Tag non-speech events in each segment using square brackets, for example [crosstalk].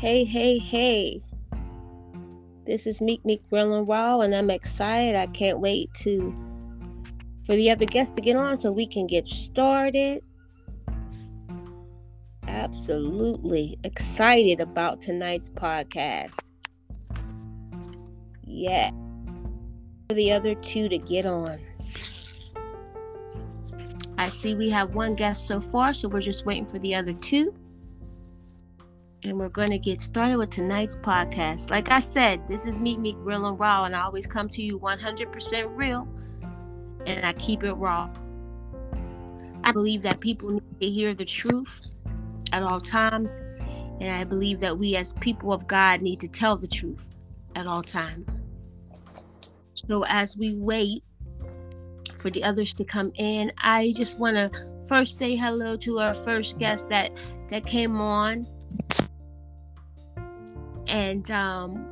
Hey, hey, hey. This is Meek Meek Real Raw, and I'm excited. I can't wait to for the other guests to get on so we can get started. Absolutely excited about tonight's podcast. Yeah. For the other two to get on. I see we have one guest so far, so we're just waiting for the other two and we're going to get started with tonight's podcast. Like I said, this is Meek Me Real and Raw, and I always come to you 100% real, and I keep it raw. I believe that people need to hear the truth at all times, and I believe that we as people of God need to tell the truth at all times. So as we wait for the others to come in, I just want to first say hello to our first guest that that came on and um,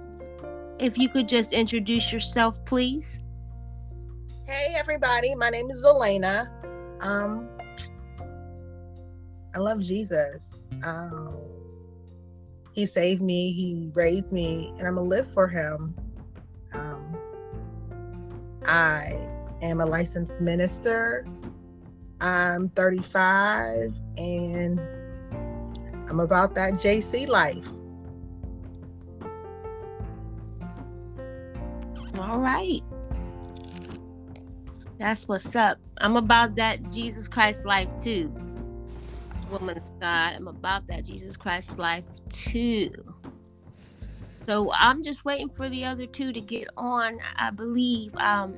if you could just introduce yourself, please. Hey, everybody. My name is Elena. Um, I love Jesus. Um, he saved me, He raised me, and I'm going to live for Him. Um, I am a licensed minister. I'm 35 and I'm about that JC life. All right. That's what's up. I'm about that Jesus Christ life too. Woman of God, I'm about that Jesus Christ life too. So I'm just waiting for the other two to get on. I believe. Um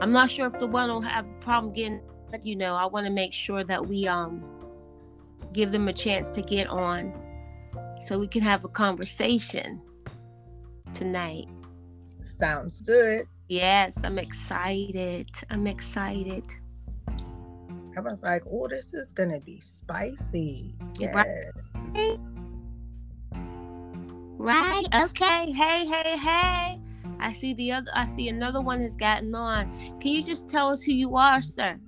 I'm not sure if the one will have a problem getting but you know, I want to make sure that we um give them a chance to get on so we can have a conversation tonight. Sounds good. Yes, I'm excited. I'm excited. I was like, oh, this is gonna be spicy. Yes. Right. right. Okay. Hey, hey, hey. I see the other I see another one has gotten on. Can you just tell us who you are, sir?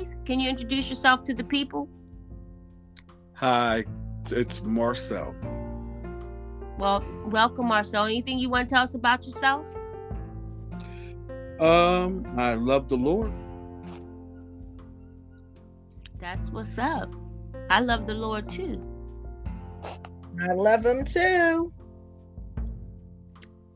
Please? Can you introduce yourself to the people? Hi, it's Marcel. Well, welcome, Marcel. Anything you want to tell us about yourself? Um, I love the Lord. That's what's up. I love the Lord too. I love him too.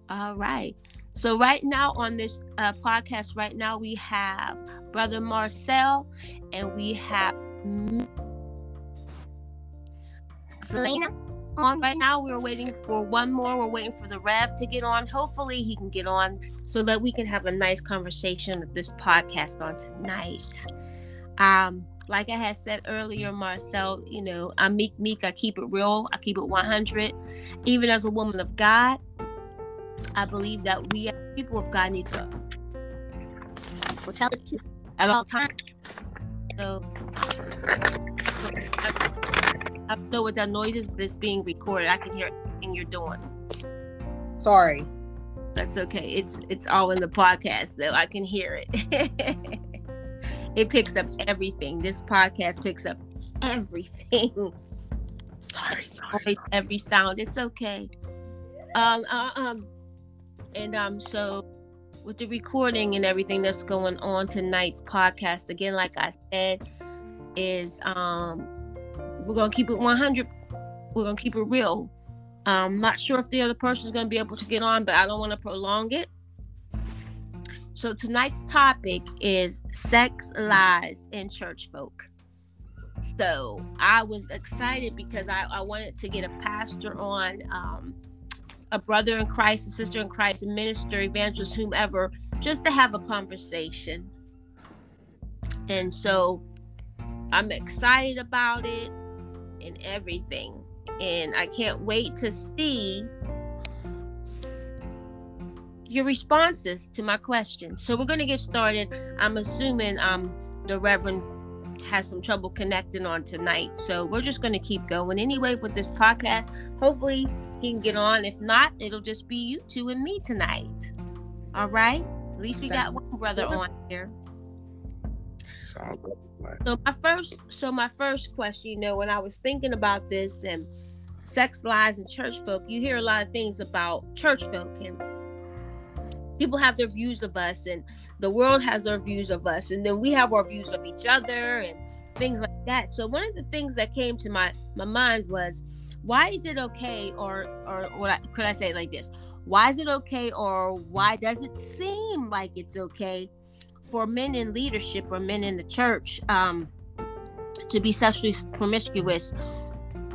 All right. So right now on this uh, podcast, right now we have Brother Marcel, and we have Selena on right now. We're waiting for one more. We're waiting for the Rev to get on. Hopefully he can get on so that we can have a nice conversation with this podcast on tonight. Um, like I had said earlier, Marcel, you know, I'm meek meek. I keep it real. I keep it 100. Even as a woman of God, I believe that we as people of God need to tell the truth at all times. So I don't know what that noise is, but it's being recorded. I can hear everything you're doing. Sorry. That's okay. It's it's all in the podcast, so I can hear it. [laughs] it picks up everything. This podcast picks up everything. Sorry, sorry. Every sound. It's okay. Um, uh, um, and um, so with the recording and everything that's going on tonight's podcast, again, like I said, is um, we're gonna keep it 100. We're gonna keep it real. I'm not sure if the other person is gonna be able to get on, but I don't want to prolong it. So tonight's topic is sex lies in church folk. So I was excited because I, I wanted to get a pastor on um, a brother in Christ, a sister in Christ, a minister, evangelist, whomever, just to have a conversation. And so I'm excited about it and everything. And I can't wait to see your responses to my questions. So we're going to get started. I'm assuming um the Reverend has some trouble connecting on tonight. So we're just going to keep going anyway with this podcast. Hopefully can get on. If not, it'll just be you two and me tonight. All right, At least we got one brother on here. So my first, so my first question, you know, when I was thinking about this and sex lies and church folk, you hear a lot of things about church folk and people have their views of us and the world has their views of us and then we have our views of each other and things like that. So one of the things that came to my my mind was why is it okay or or what I, could I say like this? Why is it okay or why does it seem like it's okay for men in leadership or men in the church um, to be sexually promiscuous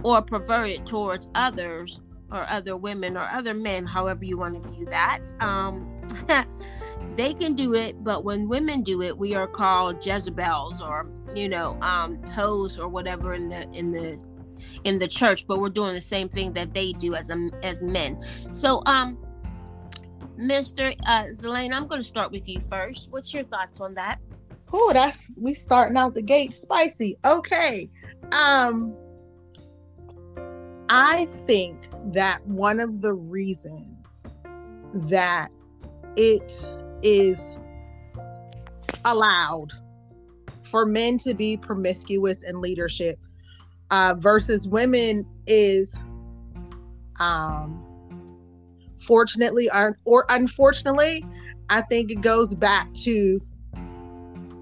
or perverted towards others or other women or other men, however you want to view that. Um, [laughs] they can do it, but when women do it, we are called Jezebels or you know um, hoes or whatever in the in the in the church. But we're doing the same thing that they do as a, as men. So um, Mr. Uh, I'm going to start with you first. What's your thoughts on that? Oh, that's we starting out the gate spicy. Okay. Um I think that one of the reasons that it is allowed for men to be promiscuous in leadership uh, versus women is um fortunately or, or unfortunately i think it goes back to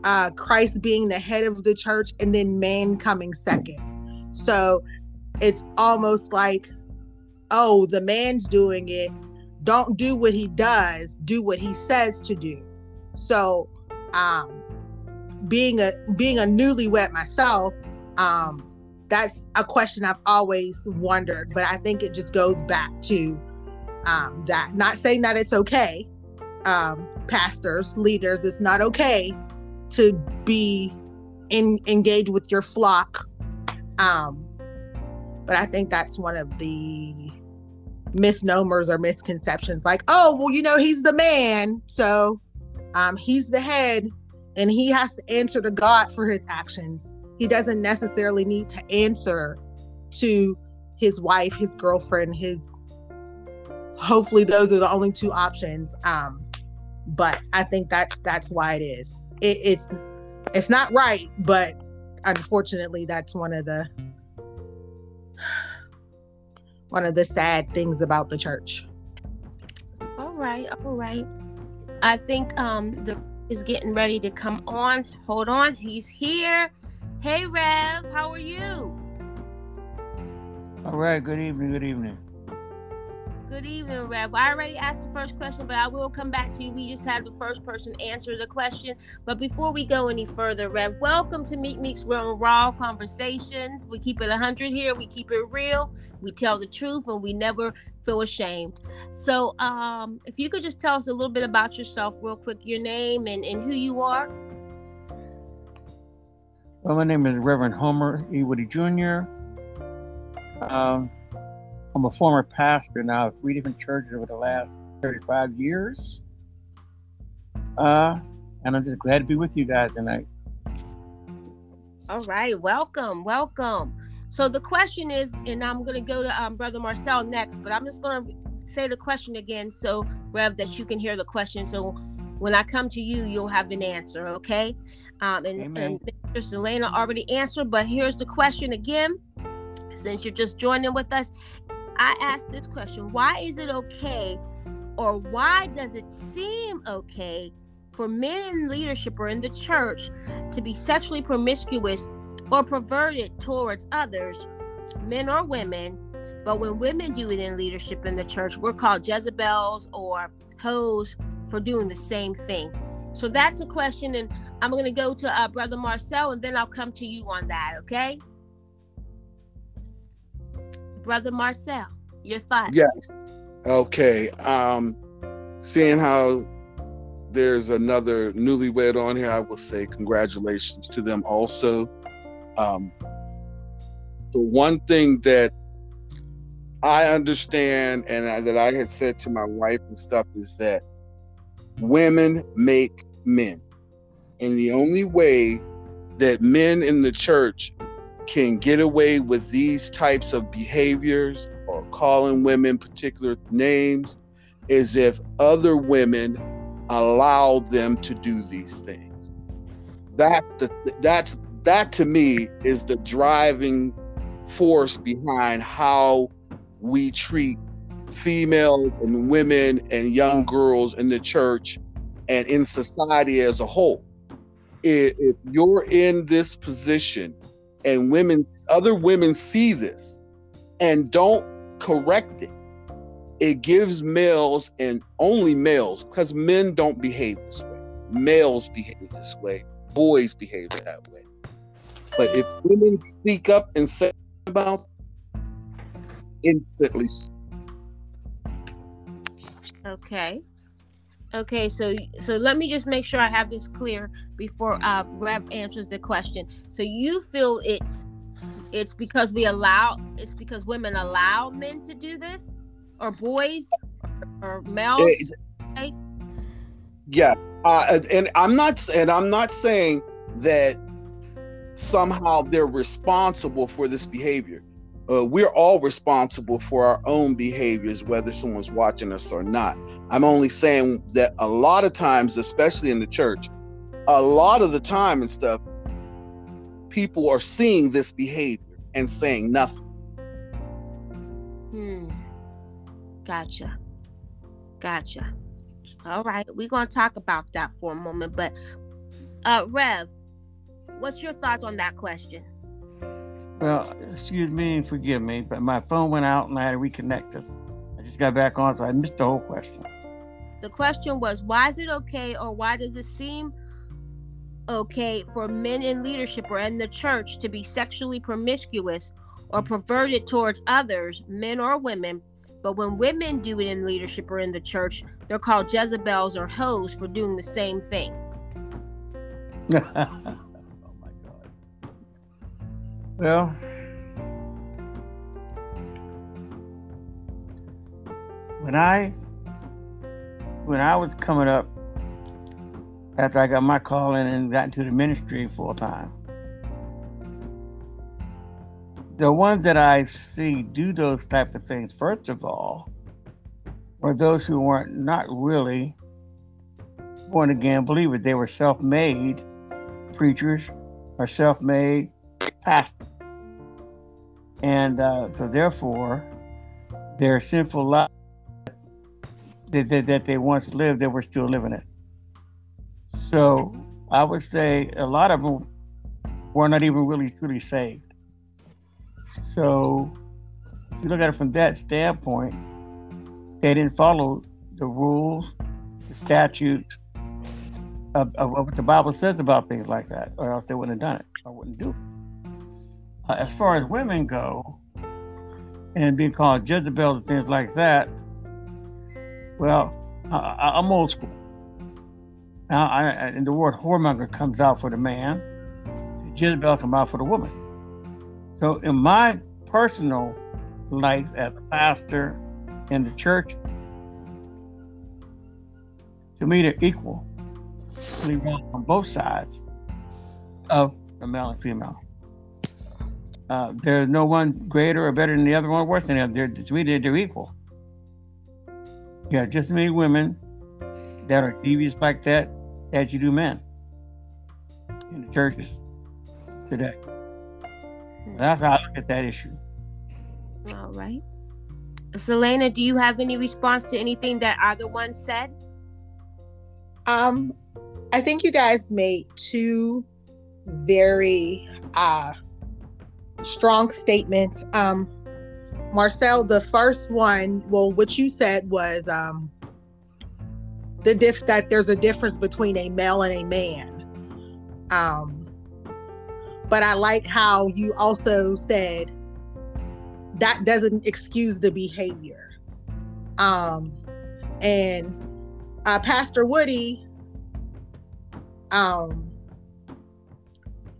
uh christ being the head of the church and then man coming second. So it's almost like oh the man's doing it. Don't do what he does do what he says to do. So um being a being a newlywed myself um that's a question i've always wondered but i think it just goes back to um that not saying that it's okay um pastors leaders it's not okay to be in engaged with your flock um but I think that's one of the misnomers or misconceptions. Like, oh, well, you know, he's the man, so um, he's the head, and he has to answer to God for his actions. He doesn't necessarily need to answer to his wife, his girlfriend, his. Hopefully, those are the only two options. Um, but I think that's that's why it is. It, it's it's not right, but unfortunately, that's one of the one of the sad things about the church. All right, all right. I think um the is getting ready to come on. Hold on, he's here. Hey Rev, how are you? All right, good evening, good evening. Good evening, Rev. I already asked the first question, but I will come back to you. We just had the first person answer the question. But before we go any further, Rev, welcome to Meet Meek's Real Raw Conversations. We keep it 100 here. We keep it real. We tell the truth, and we never feel ashamed. So, um, if you could just tell us a little bit about yourself, real quick, your name and, and who you are. Well, my name is Reverend Homer E. Woody Jr. Um, I'm a former pastor now of three different churches over the last 35 years. Uh, and I'm just glad to be with you guys tonight. All right, welcome, welcome. So the question is, and I'm going to go to um, Brother Marcel next, but I'm just going to say the question again, so Rev, that you can hear the question. So when I come to you, you'll have an answer, okay? Um, and, Amen. and Mr. Selena already answered, but here's the question again. Since you're just joining with us, I ask this question Why is it okay, or why does it seem okay for men in leadership or in the church to be sexually promiscuous or perverted towards others, men or women? But when women do it in leadership in the church, we're called Jezebels or hoes for doing the same thing. So that's a question, and I'm going to go to uh, Brother Marcel, and then I'll come to you on that, okay? Brother Marcel, your thoughts? Yes. Okay. Um, seeing how there's another newlywed on here, I will say congratulations to them also. Um, the one thing that I understand and that I had said to my wife and stuff is that women make men. And the only way that men in the church can get away with these types of behaviors or calling women particular names is if other women allow them to do these things. That's the that's that to me is the driving force behind how we treat females and women and young girls in the church and in society as a whole. If you're in this position and women, other women see this and don't correct it, it gives males and only males, because men don't behave this way. Males behave this way. Boys behave that way. But if women speak up and say about instantly Okay. Okay, so so let me just make sure I have this clear before uh Rev answers the question. So you feel it's it's because we allow it's because women allow men to do this or boys or, or males? It, okay. Yes. Uh, and I'm not and I'm not saying that somehow they're responsible for this behavior uh, we're all responsible for our own behaviors, whether someone's watching us or not. I'm only saying that a lot of times, especially in the church, a lot of the time and stuff, people are seeing this behavior and saying nothing. Hmm. Gotcha. Gotcha. All right. We're going to talk about that for a moment. But, uh, Rev, what's your thoughts on that question? Well, excuse me and forgive me, but my phone went out and I had to reconnect it. I just got back on, so I missed the whole question. The question was why is it okay or why does it seem okay for men in leadership or in the church to be sexually promiscuous or perverted towards others, men or women? But when women do it in leadership or in the church, they're called Jezebels or hoes for doing the same thing. [laughs] Well, when I when I was coming up after I got my calling and got into the ministry full time, the ones that I see do those type of things, first of all, were those who weren't not really born again believers. They were self-made preachers or self-made pastors. And uh, so, therefore, their sinful life that, that, that they once lived, they were still living it. So, I would say a lot of them were not even really truly saved. So, if you look at it from that standpoint, they didn't follow the rules, the statutes of, of, of what the Bible says about things like that, or else they wouldn't have done it or wouldn't do it. Uh, as far as women go, and being called Jezebel and things like that, well, I, am old school. Now, I, and the word whoremonger comes out for the man, Jezebel comes out for the woman. So, in my personal life as a pastor in the church, to me, they're equal, We want on both sides of the male and female. Uh, there's no one greater or better than the other one, worse than the other. They're, to me, they're, they're equal. You have just as many women that are devious like that as you do men in the churches today. Hmm. That's how I look at that issue. All right. Selena, do you have any response to anything that either one said? Um, I think you guys made two very uh strong statements. Um, Marcel, the first one, well, what you said was um, the diff that there's a difference between a male and a man. Um, but I like how you also said that doesn't excuse the behavior. Um, and uh, Pastor Woody, um,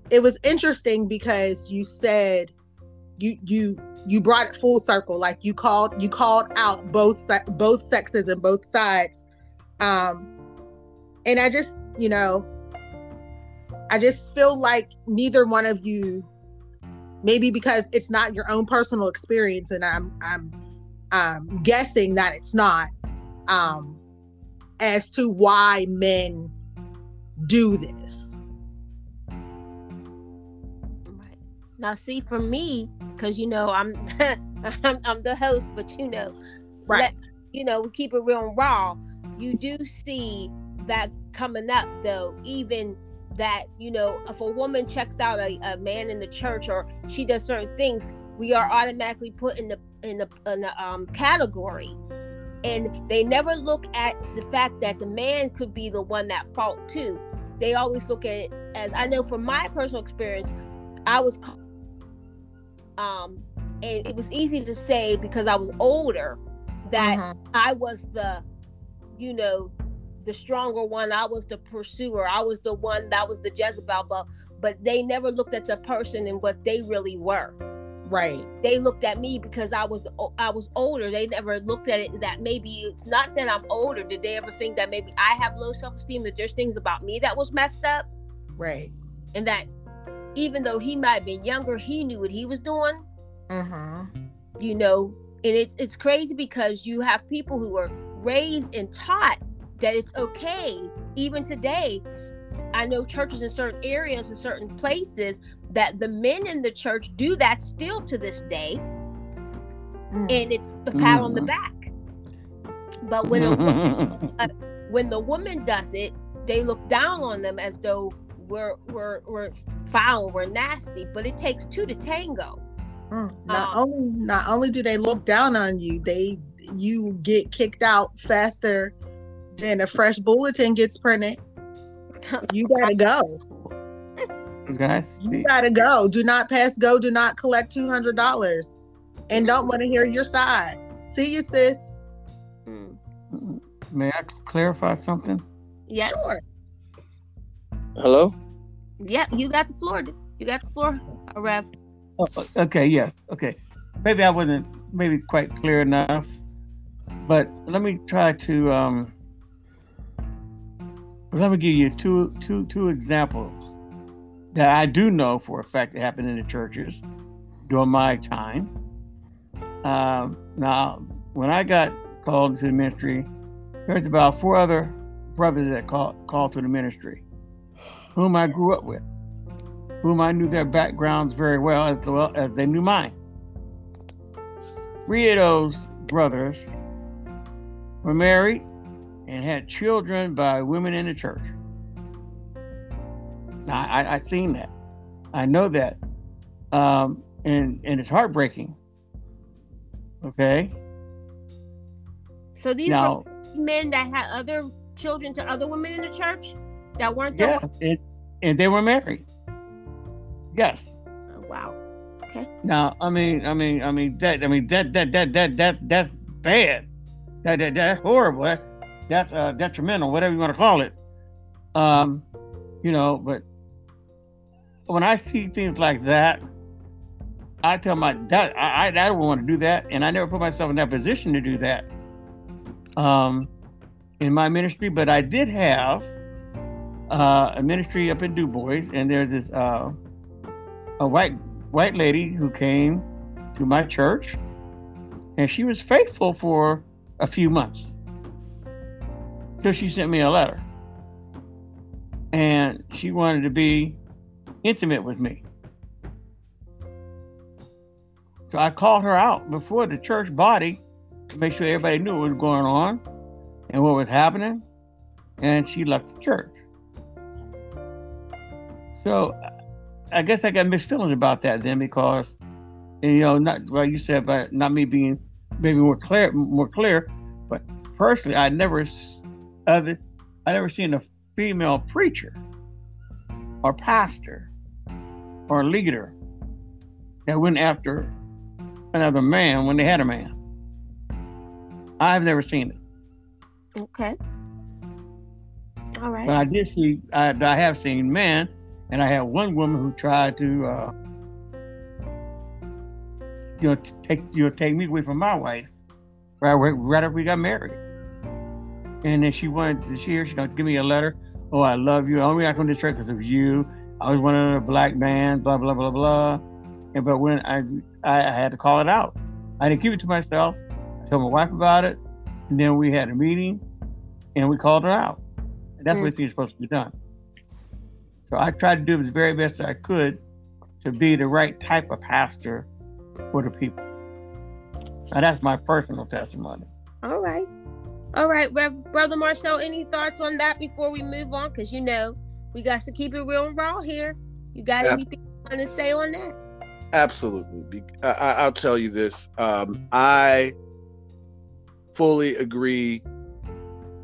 it was interesting because you said you you you brought it full circle like you called you called out both both sexes and both sides um and i just you know i just feel like neither one of you maybe because it's not your own personal experience and i'm i'm i'm guessing that it's not um as to why men do this. Now, see, for me, because you know I'm, [laughs] I'm I'm the host, but you know, Right. let- you know, we keep it real and raw. You do see that coming up, though. Even that, you know, if a woman checks out a, a man in the church or she does certain things, we are automatically put in the in the in the um category. And they never look at the fact that the man could be the one that fault too. They always look at it as I know from my personal experience, I was um and it was easy to say because I was older that Mhm. I was the, you know, the stronger one. I was the pursuer. I was the one that was the Jezebel. But but they never looked at the person and what they really were. Right. They looked at me because I was I was older. They never looked at it that maybe it's not that I'm older. Did they ever think that maybe I have low self esteem? That there's things about me that was messed up, Right. and that even though he might have been younger, he knew what he was doing. Mm-hmm. you know and it's it's crazy because you have people who are raised and taught that it's okay even today i know churches in certain areas in certain places that the men in the church do that still to this day Mm. and it's a pat on the Mhm. back but when a, [laughs] when the woman does it they look down on them as though we're we're we're foul we're nasty but it takes two to tango Mm. Not Um, only not only do they look down on you, they you get kicked out faster than a fresh bulletin gets printed. [laughs] You gotta go. Guys, You gotta go. Do not pass go. Do not collect two hundred dollars, and don't want to hear your side. See you, sis. Mm. may I clarify something? yeah Sure. Hello. Yeah, you got the floor. You got the floor, uh, Rev. Oh, okay, yeah, okay. Maybe I wasn't maybe quite clear enough, but let me try to um. Let me give you two two two examples that I do know for a fact that happened in the churches during my time. Um, now, when I got called into the ministry, there's about four other brothers that called called to the ministry, whom I grew up with whom I knew their backgrounds very well as well as they knew mine. Three of those brothers were married and had children by women in the church. Now, I, I seen that. I know that. Um, and, and it's heartbreaking. Okay. So these Now, were men that had other children to other women in the church that weren't yeah, it, and they were married. Yes. Oh, wow. Okay. Now, I mean, I mean, I mean that, I mean that, that, that, that, that, that's bad. That, that, that's horrible. That, that's uh, detrimental, whatever you want to call it. Um, you know, but when I see things like that, I tell my that I, I, I don't want to do that, and I never put myself in that position to do that. Um, in my ministry, but I did have uh, a ministry up in Du Bois, and there's this uh, a white white lady who came to my church, and she was faithful for a few months till she sent me a letter, and she wanted to be intimate with me. So I called her out before the church body to make sure everybody knew what was going on and what was happening, and she left the church. So I guess I got mixed feelings about that then because, you know, not like you said, but not me being maybe more clear, more clear. But personally, I never, other, I never seen a female preacher, or pastor, or leader that went after another man when they had a man. I've never seen it, Okay. All right. but I did see. I, I have seen men and I had one woman who tried to, uh, you know, take you know take me away from my wife, right right after we got married. And then she wanted to she she gonna give me a letter. Oh, I love you. Only I come to church because of you. I was one of the black man. Blah blah blah blah. And but when I I had to call it out, I didn't keep it to myself. I told my wife about it, and then we had a meeting, and we called it out. And that's Mm. what you're supposed to be done. So I tried to do the very best I could to be the right type of pastor for the people. Now that's my personal testimony. All right. All right, Rev- Brother Marcel, any thoughts on that before we move on? Because you know, we got to keep it real and raw here. You got Yeah. anything you want to say on that? Absolutely. I, I- I'll tell you this. Um, I fully agree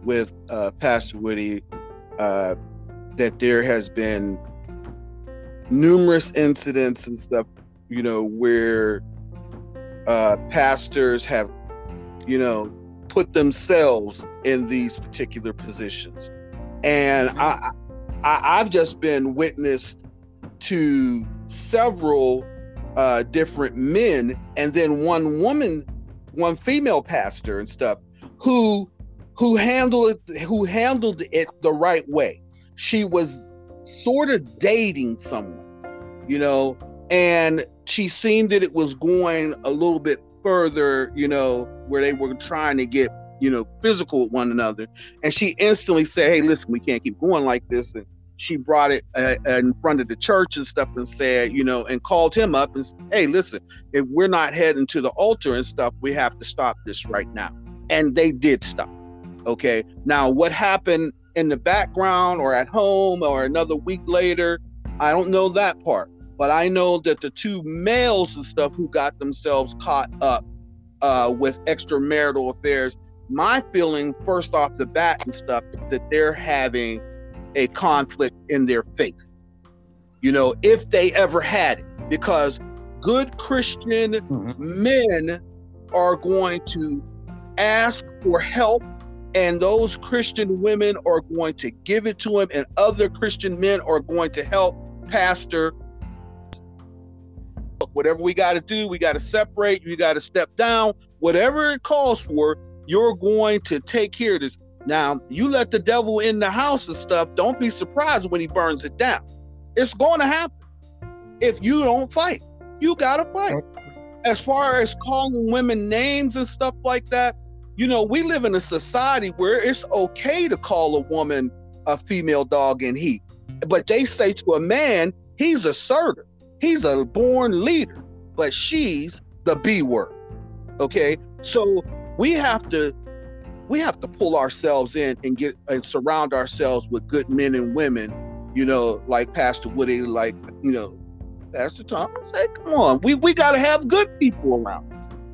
with uh, Pastor Woody uh, that there has been numerous incidents and stuff, you know, where uh, pastors have, you know, put themselves in these particular positions, and I, I I've just been witness to several uh, different men and then one woman one female pastor and stuff who who handled it who handled it the right way she was sort of dating someone you know and she seemed that it was going a little bit further you know where they were trying to get you know physical with one another and she instantly said hey listen we can't keep going like this and she brought it uh, in front of the church and stuff and said, you know, and called him up and said, hey, listen, if we're not heading to the altar and stuff, we have to stop this right now. And they did stop. Okay. Now, what happened in the background or at home or another week later, I don't know that part. But I know that the two males and stuff who got themselves caught up uh, with extramarital affairs, my feeling first off the bat and stuff is that they're having a conflict in their faith. You know, if they ever had it, because good Christian Mhm. men are going to ask for help, and those Christian women are going to give it to him, and other Christian men are going to help Pastor. Whatever we got to do, we got to separate, you got to step down, whatever it calls for, you're going to take care of this. Now, you let the devil in the house and stuff, don't be surprised when he burns it down. It's going to happen if you don't fight. You got to fight. As far as calling women names and stuff like that, you know, we live in a society where it's okay to call a woman a female dog in heat. But they say to a man, he's assertive, he's a born leader, but she's the B word. Okay. So we have to we have to pull ourselves in and get and surround ourselves with good men and women, you know, like Pastor Woody, like, you know, Pastor Thomas. Hey, come on. We we gotta have good people around.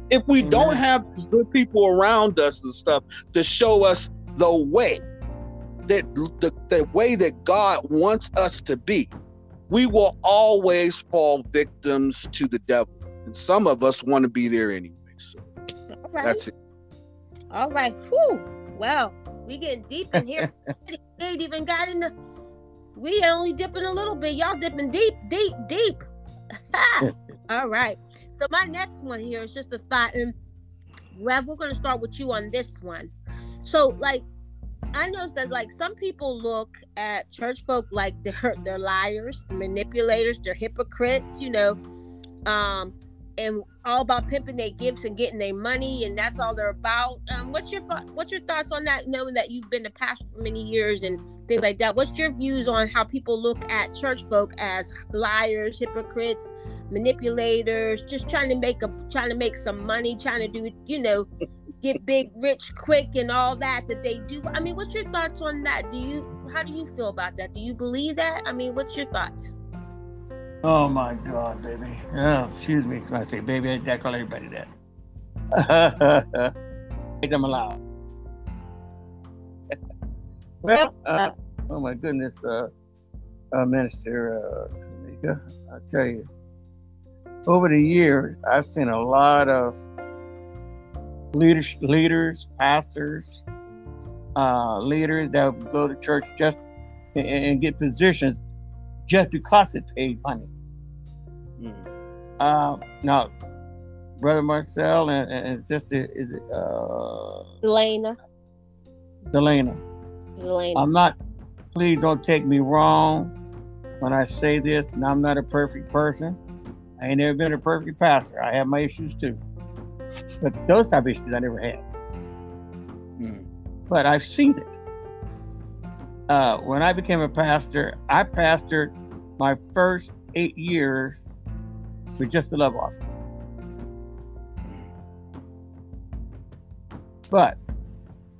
If we don't mm-hmm. have these good people around us and stuff to show us the way that the, the way that God wants us to be, we will always fall victims to the devil. And some of us want to be there anyway. So All right. that's it. All right. Whew. Well, we getting deep in here. [laughs] we ain't even got in the. We only dipping a little bit. Y'all dipping deep, deep, deep. [laughs] [laughs] All right. So my next one here is just a thought, and Rev, we're gonna start with you on this one. So, like, I noticed that like some people look at church folk like they're they're liars, manipulators, they're hypocrites, you know, um, and all about pimping their gifts and getting their money, and that's all they're about. Um, what's your? What's your thoughts on that? Knowing that you've been a pastor for many years and things like that. What's your views on how people look at church folk as liars, hypocrites, manipulators, just trying to make a trying to make some money, trying to do you know, get [laughs] big, rich, quick, and all that that they do. I mean, what's your thoughts on that? Do you how do you feel about that? Do you believe that? I mean, what's your thoughts? Oh my God, baby. Oh, excuse me I say baby. I, call everybody that. [laughs] Make them aloud. [laughs] well, uh, oh my goodness, uh, uh, Minister uh, Tamika, I tell you, over the years, I've seen a lot of leaders, leaders, pastors, uh, leaders that go to church just and, and get positions just because it paid money. Mm. Um, now, brother Marcel and, and and sister is it uh, Elena. Zelena. Elena. I'm not. Please don't take me wrong when I say this. And I'm not a perfect person. I ain't never been a perfect pastor. I have my issues too, but those type of issues I never had. Mm. But I've seen it. uh, when I became a pastor, I pastored my first eight years with just a love offering. But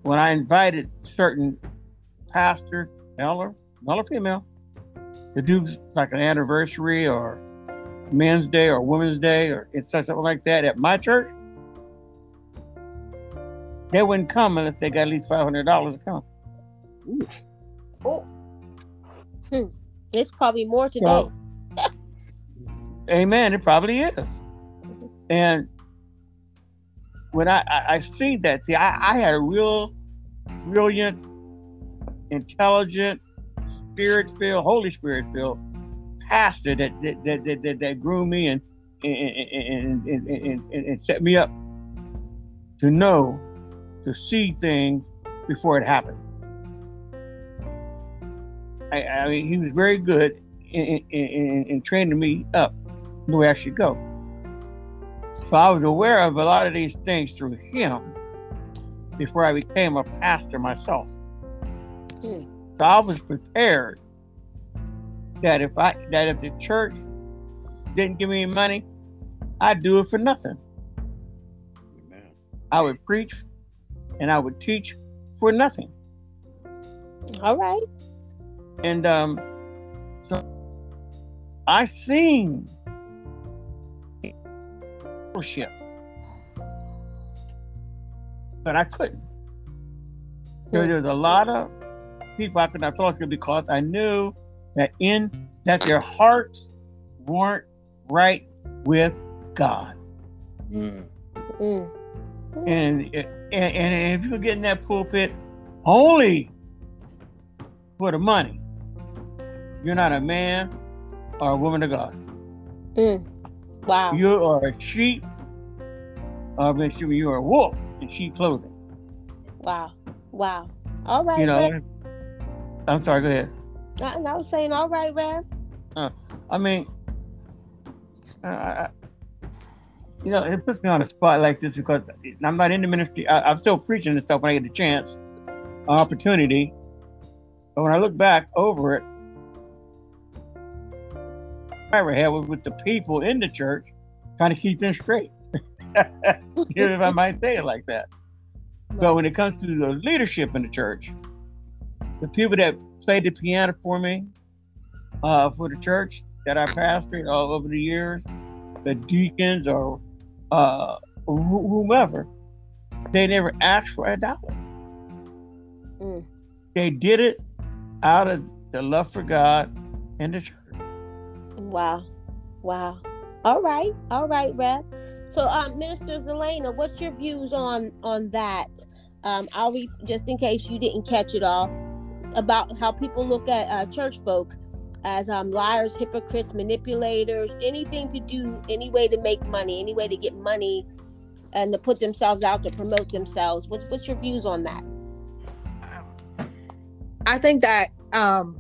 when I invited certain pastors, male or, male or female, to do like an anniversary or Men's Day or Women's Day or it's something like that at my church, they wouldn't come unless they got at least five hundred dollars to come. Oh, Hmm. It's probably more today. So, [laughs] amen. It probably is. And when I, I, I see that, see, I, I had a real brilliant, intelligent, spirit filled, Holy Spirit filled pastor that that, that, that, that, grew me and and, and, and, and, and set me up to know, to see things before it happened. I, I mean, he was very good in, in, in, in training me up the way I should go. So I was aware of a lot of these things through him before I became a pastor myself. Hmm. So I was prepared that if I that if the church didn't give me money, I'd do it for nothing. Amen. I would preach and I would teach for nothing. All right. And um so I seen leadership. But I couldn't. There, there's a lot of people I could not talk to because I knew that in that their hearts weren't right with God. Mm. Mm. And, and and if you get in that pulpit only for the money, you're not a man or a woman of God. Mm. Wow. You are a sheep, or maybe you are a wolf in sheep clothing. Wow. Wow. All right. You know. Rev. I'm sorry. Go ahead. I, I was saying, all right, Rev. I mean, uh, I- you know, it puts me on a spot like this because I'm not in the ministry. I, I'm still preaching and stuff when I get the chance, opportunity. But when I look back over it, I ever had was with the people in the church, trying to keep them straight. [laughs] Even if I might say it like that. But when it comes to the leadership in the church, the people that played the piano for me, uh, for the church that I pastored all over the years, the deacons or uh, wh- whomever, they never asked for a dollar. Mm. They did it out of the love for God and the church. Wow. Wow. All right. All right, Rev. So, um, Minister Zelena, what's your views on on that? Um, I'll read just in case you didn't catch it all about how people look at uh, church folk as um, liars, hypocrites, manipulators, anything to do, any way to make money, any way to get money, and to put themselves out to promote themselves. What's what's your views on that? I think that um,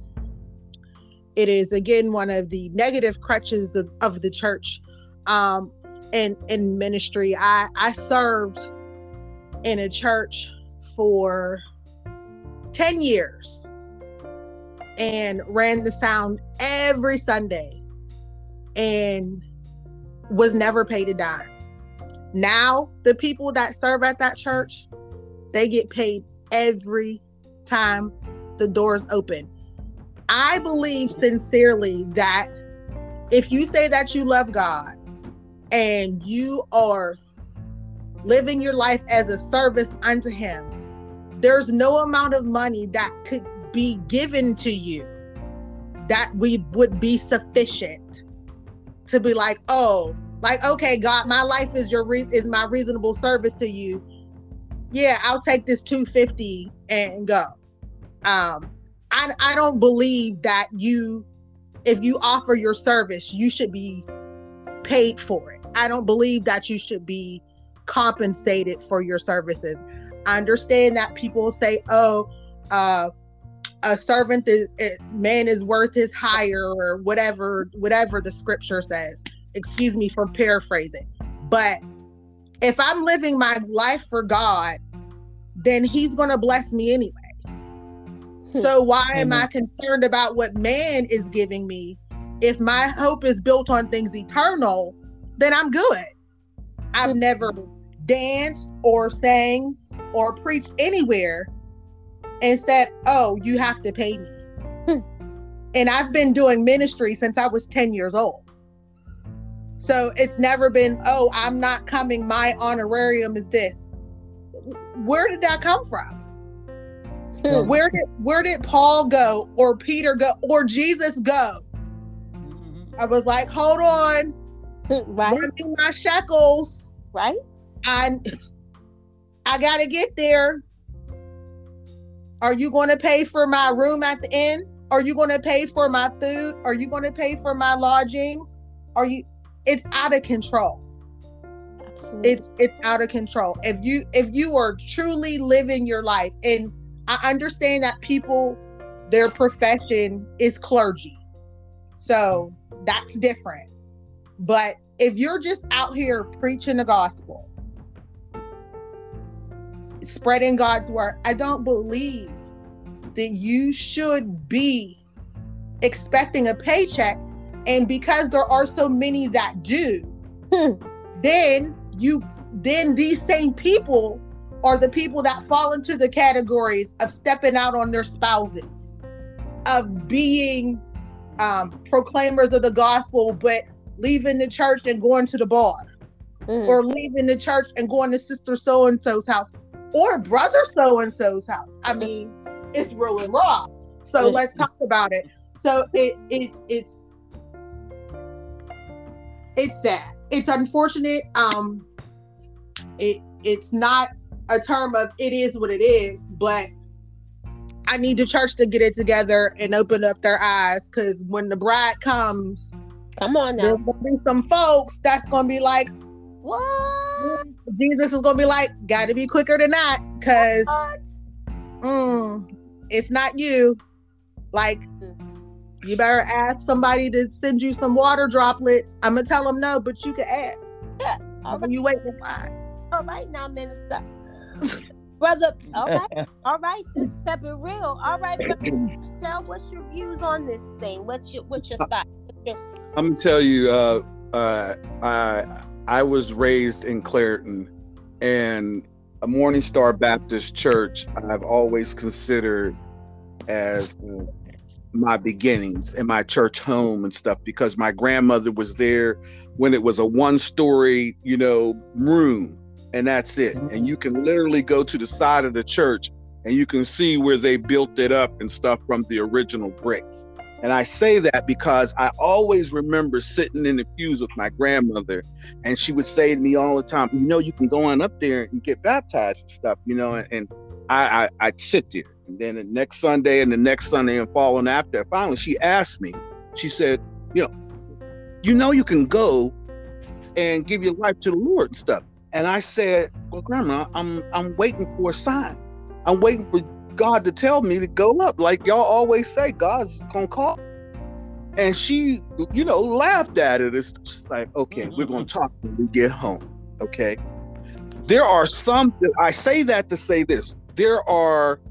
it is again one of the negative crutches the, of the church um, in in ministry. I I served in a church for ten years and ran the sound every Sunday and was never paid a dime. Now the people that serve at that church, they get paid every time the doors open. I believe sincerely that if you say that you love God and you are living your life as a service unto Him, there's no amount of money that could be given to you that we would be sufficient to be like, oh, like okay, God, my life is your re- is my reasonable service to you. Yeah, I'll take this 250 and go. Um I, I don't believe that you if you offer your service you should be paid for it. I don't believe that you should be compensated for your services i understand that people say oh uh a servant is eh, man is worth his hire or whatever whatever the scripture says. Excuse me for paraphrasing. But if i'm living my life for god then he's going to bless me anyway. So why am I concerned about what man is giving me? If my hope is built on things eternal, then I'm good. I've never danced or sang or preached anywhere and said, "Oh, you have to pay me." and I've been doing ministry since I was 10 years old. So it's never been, "Oh, I'm not coming. My honorarium is this." Where did that come from? Hmm. Where did where did Paul go or Peter go or Jesus go? I was like, hold on, right, run me my shekels. right. I I gotta get there. Are you gonna pay for my room at the inn? Are you gonna pay for my food? Are you gonna pay for my lodging? Are you it's out of control. Absolutely. It's it's out of control. If you if you are truly living your life and I understand that people, their profession is clergy. So that's different. But if you're just out here preaching the gospel, spreading God's word, I don't believe that you should be expecting a paycheck. And because there are so many that do, Hmm. then you then these same people are the people that fall into the categories of stepping out on their spouses, of being um, proclaimers of the gospel, but leaving the church and going to the bar, Mm. or leaving the church and going to sister so and so's house, or brother so and so's house. I mean, it's real and raw. So let's talk about it. So it it it's it's sad. It's unfortunate. Um, it it's not a term of it is what it is, but I need the church to get it together and open up their eyes because when the bride comes, Come on now. there's gonna be some folks that's gonna be like, What? Jesus is gonna be like, gotta be quicker than that, because mm, it's not you. Like, you better ask somebody to send you some water droplets. I'm gonna tell them no, but you can ask. All right, You wait in line. all right now, minister. Brother, all right, [laughs] all right, sis, kept it real. All right, brother, Sal, what's your views on this thing? What's your what's your thought? I'm gonna tell you, uh, uh, I I was raised in Clareton, and a Morning Star Baptist Church. I've always considered as my beginnings and my church home and stuff because my grandmother was there when it was a one-story, you know, room, and that's it. Mm-hmm. And you can literally go to the side of the church and you can see where they built it up and stuff from the original bricks. And I say that because I always remember sitting in the pews with my grandmother, and she would say to me all the time, "You know, you can go on up there and get baptized and stuff." You know, and I I I'd sit there, and then the next Sunday and the next Sunday and following after, finally she asked me, she said, "You know, you know, you can go and give your life to the Lord and stuff." And I said, "Well, Grandma, I'm I'm waiting for a sign. I'm waiting for God to tell me to go up. Like y'all always say, God's gonna call. And she, you know, laughed at it. It's like, okay, we're gonna talk when we get home. Okay. There are some I say that to say this. There are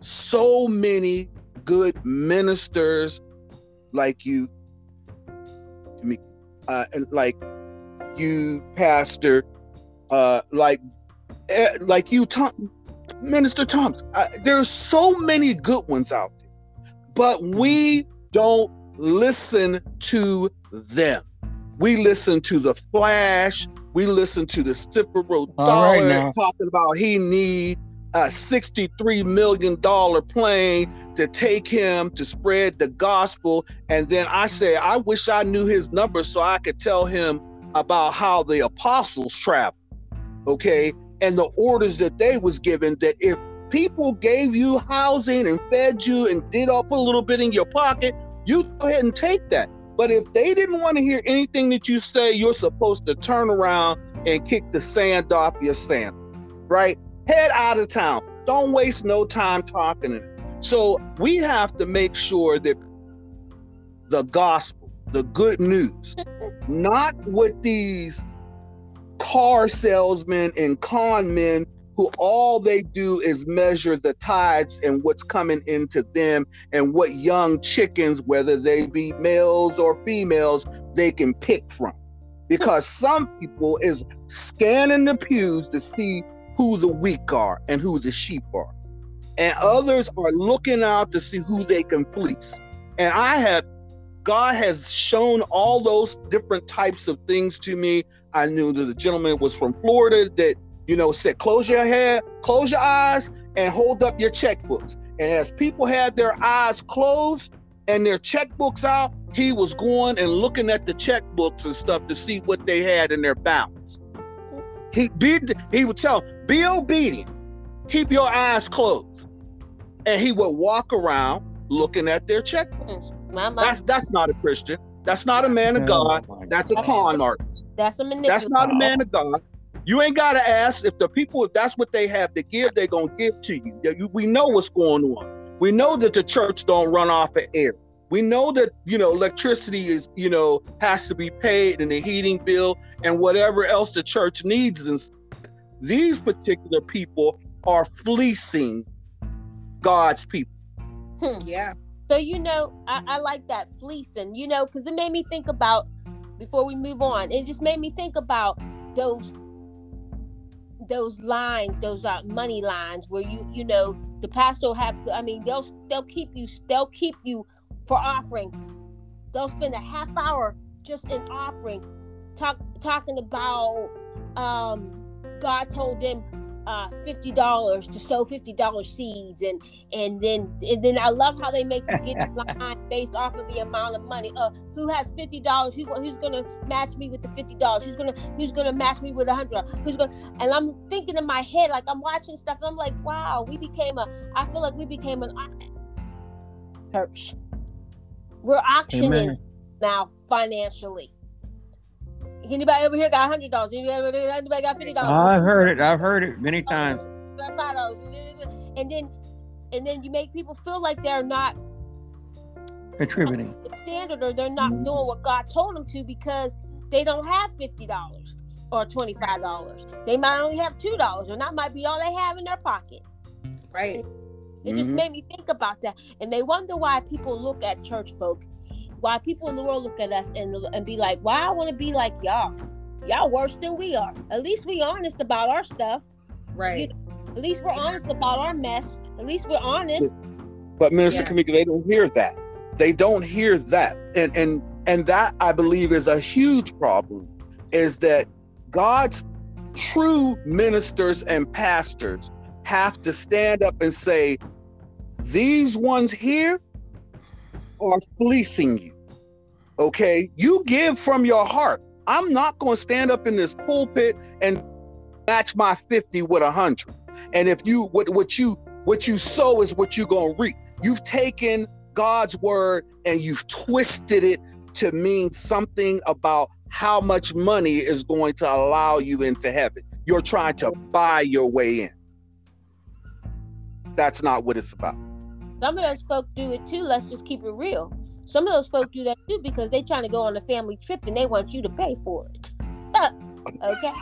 so many good ministers like you, me, uh, and like you, Pastor, uh, like, eh, like you, Tom, Minister Thomas. There's so many good ones out there, but we don't listen to them. We listen to the flash. We listen to the Creflo Dollar right talking about he need a $63 million plane to take him to spread the gospel. And then I say, I wish I knew his number so I could tell him about how the apostles traveled. Okay. And the orders that they was given that if people gave you housing and fed you and did all put a little bit in your pocket, you go ahead and take that. But if they didn't want to hear anything that you say, you're supposed to turn around and kick the sand off your sandals, right? Head out of town. Don't waste no time talking. So we have to make sure that the gospel, the good news, [laughs] not what these car salesmen and con men who all they do is measure the tides and what's coming into them and what young chickens, whether they be males or females, they can pick from. Because some people is scanning the pews to see who the weak are and who the sheep are. And others are looking out to see who they can fleece. And I have God has shown all those different types of things to me. I knew there's a gentleman was from Florida that, you know, said, close your head, close your eyes, and hold up your checkbooks. And as people had their eyes closed and their checkbooks out, he was going and looking at the checkbooks and stuff to see what they had in their balance. He be he would tell, be obedient, keep your eyes closed. And he would walk around looking at their checkbooks. Mm, my, That's that's not a Christian. That's not a man of God. That's a con artist. that's a manipulator. That's not a man of God. You ain't gotta ask if the people, if that's what they have to give, they're gonna give to you. We know what's going on. We know that the church don't run off of air. We know that you know electricity is you know has to be paid and the heating bill and whatever else the church needs. And these particular people are fleecing God's people. Hmm. Yeah. So you know, I, I like that fleecing, you know, because it made me think about before we move on. It just made me think about those those lines, those uh, money lines where you you know the pastor have. I mean, they'll they'll keep you they'll keep you for offering. They'll spend a half hour just in offering, talk talking about um God told them uh fifty dollars to sow fifty dollars seeds and and then and then I love how they make you get [laughs] line based off of the amount of money. Uh, who has fifty dollars? Who who's gonna match me with the fifty dollars? Who's gonna who's gonna match me with a hundred? Who's gonna? And I'm thinking in my head like I'm watching stuff. And I'm like, wow, we became a. I feel like we became an church. We're auctioning Amen. now financially. Anybody over here got hundred dollars? Anybody, anybody got fifty dollars? I've heard it. I've heard it many times. got five dollars, and then and then you make people feel like they're not Contributing. the standard or they're not doing what God told them to because they don't have fifty dollars or twenty five dollars. They might only have two dollars, and that might be all they have in their pocket. Right. It just Mhm. made me think about that, and they wonder why people look at church folk, why people in the world look at us and and be like, "Why I want to be like y'all? Y'all worse than we are. At least we honest about our stuff. Right. At least we're honest about our mess. At least we're honest." But Minister Yeah. Kamika, they don't hear that. They don't hear that. And and and that I believe is a huge problem, is that God's true ministers and pastors have to stand up and say, these ones here are fleecing you. Okay? You give from your heart. I'm not going to stand up in this pulpit and match my 50 with a 100. And if you what what you what you sow is what you're going to reap. You've taken God's word and you've twisted it to mean something about how much money is going to allow you into heaven. You're trying to buy your way in. That's not what it's about. Some of those folk do it too. Let's just keep it real. Some of those folk do that too because they're trying to go on a family trip and they want you to pay for it. okay.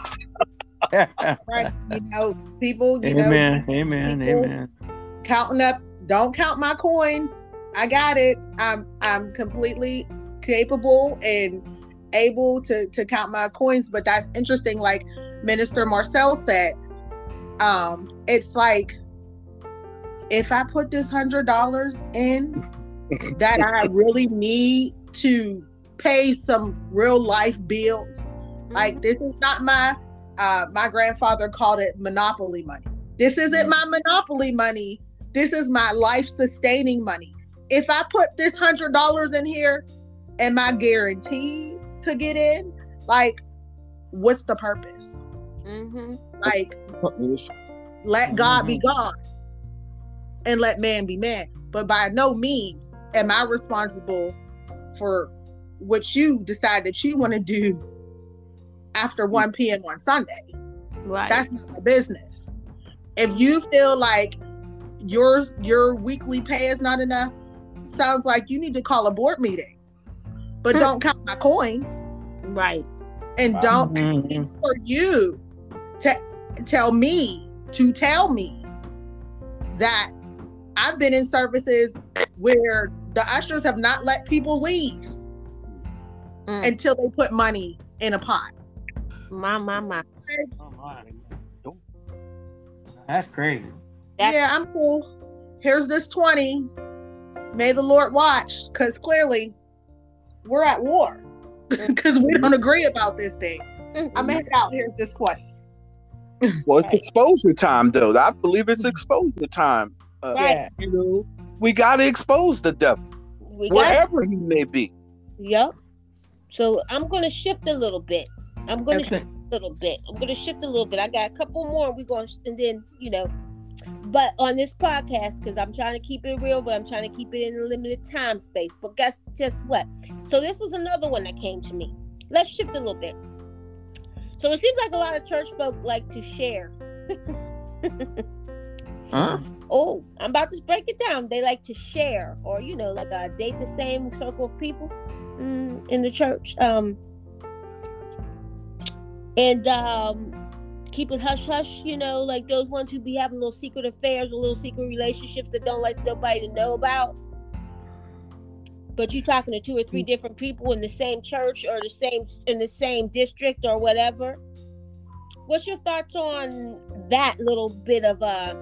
[laughs] Right. You know, people, you know, amen. Amen. people- Amen. counting up don't count my coins i got it i'm i'm completely capable and able to to count my coins but that's interesting like minister marcel said um it's like if i put this hundred dollars in that [laughs] i really need to pay some real life bills. Like this is not my uh my grandfather called it monopoly money. This isn't my monopoly money. This is my life sustaining money. If i put this hundred dollars in here am i guaranteed to get in? Like what's the purpose? Mm-hmm. like let god be god and let man be man. But by no means am i responsible for what you decide that you want to do after 1 p.m on sunday Right. that's not my business. If you feel like your your weekly pay is not enough, sounds like you need to call a board meeting. But don't count my coins right. and Wow. don't Mhm. for you to tell me to tell me that I've been in services where the ushers have not let people leave Mm. until they put money in a pot. My my my. That's crazy. That's- yeah, I'm cool. Here's this 20. May the Lord watch, because clearly we're at war. [laughs] Because we don't agree about this thing. I'm gonna head out. Here's this 20. Well, it's exposure time, though. I believe it's exposure time. Uh, Right. You know, we got to expose the devil We got wherever he may be. Yep. So I'm gonna shift a little bit. I'm gonna Okay. shift a little bit. I'm gonna shift a little bit. I got a couple more. We're going to and then you know, but on this podcast because I'm trying to keep it real, but I'm trying to keep it in a limited time space. But guess just what? So this was another one that came to me. Let's shift a little bit. So it seems like a lot of church folk like to share. [laughs] Huh? Oh, I'm about to break it down. They like to share, or you know, like uh, date the same circle of people mm, in the church, um, and um, keep it hush hush. You know, like those ones who be having little secret affairs or little secret relationships that don't like nobody to know about. But you talking to two or three different people in the same church or the same in the same district or whatever. What's your thoughts on that little bit of uh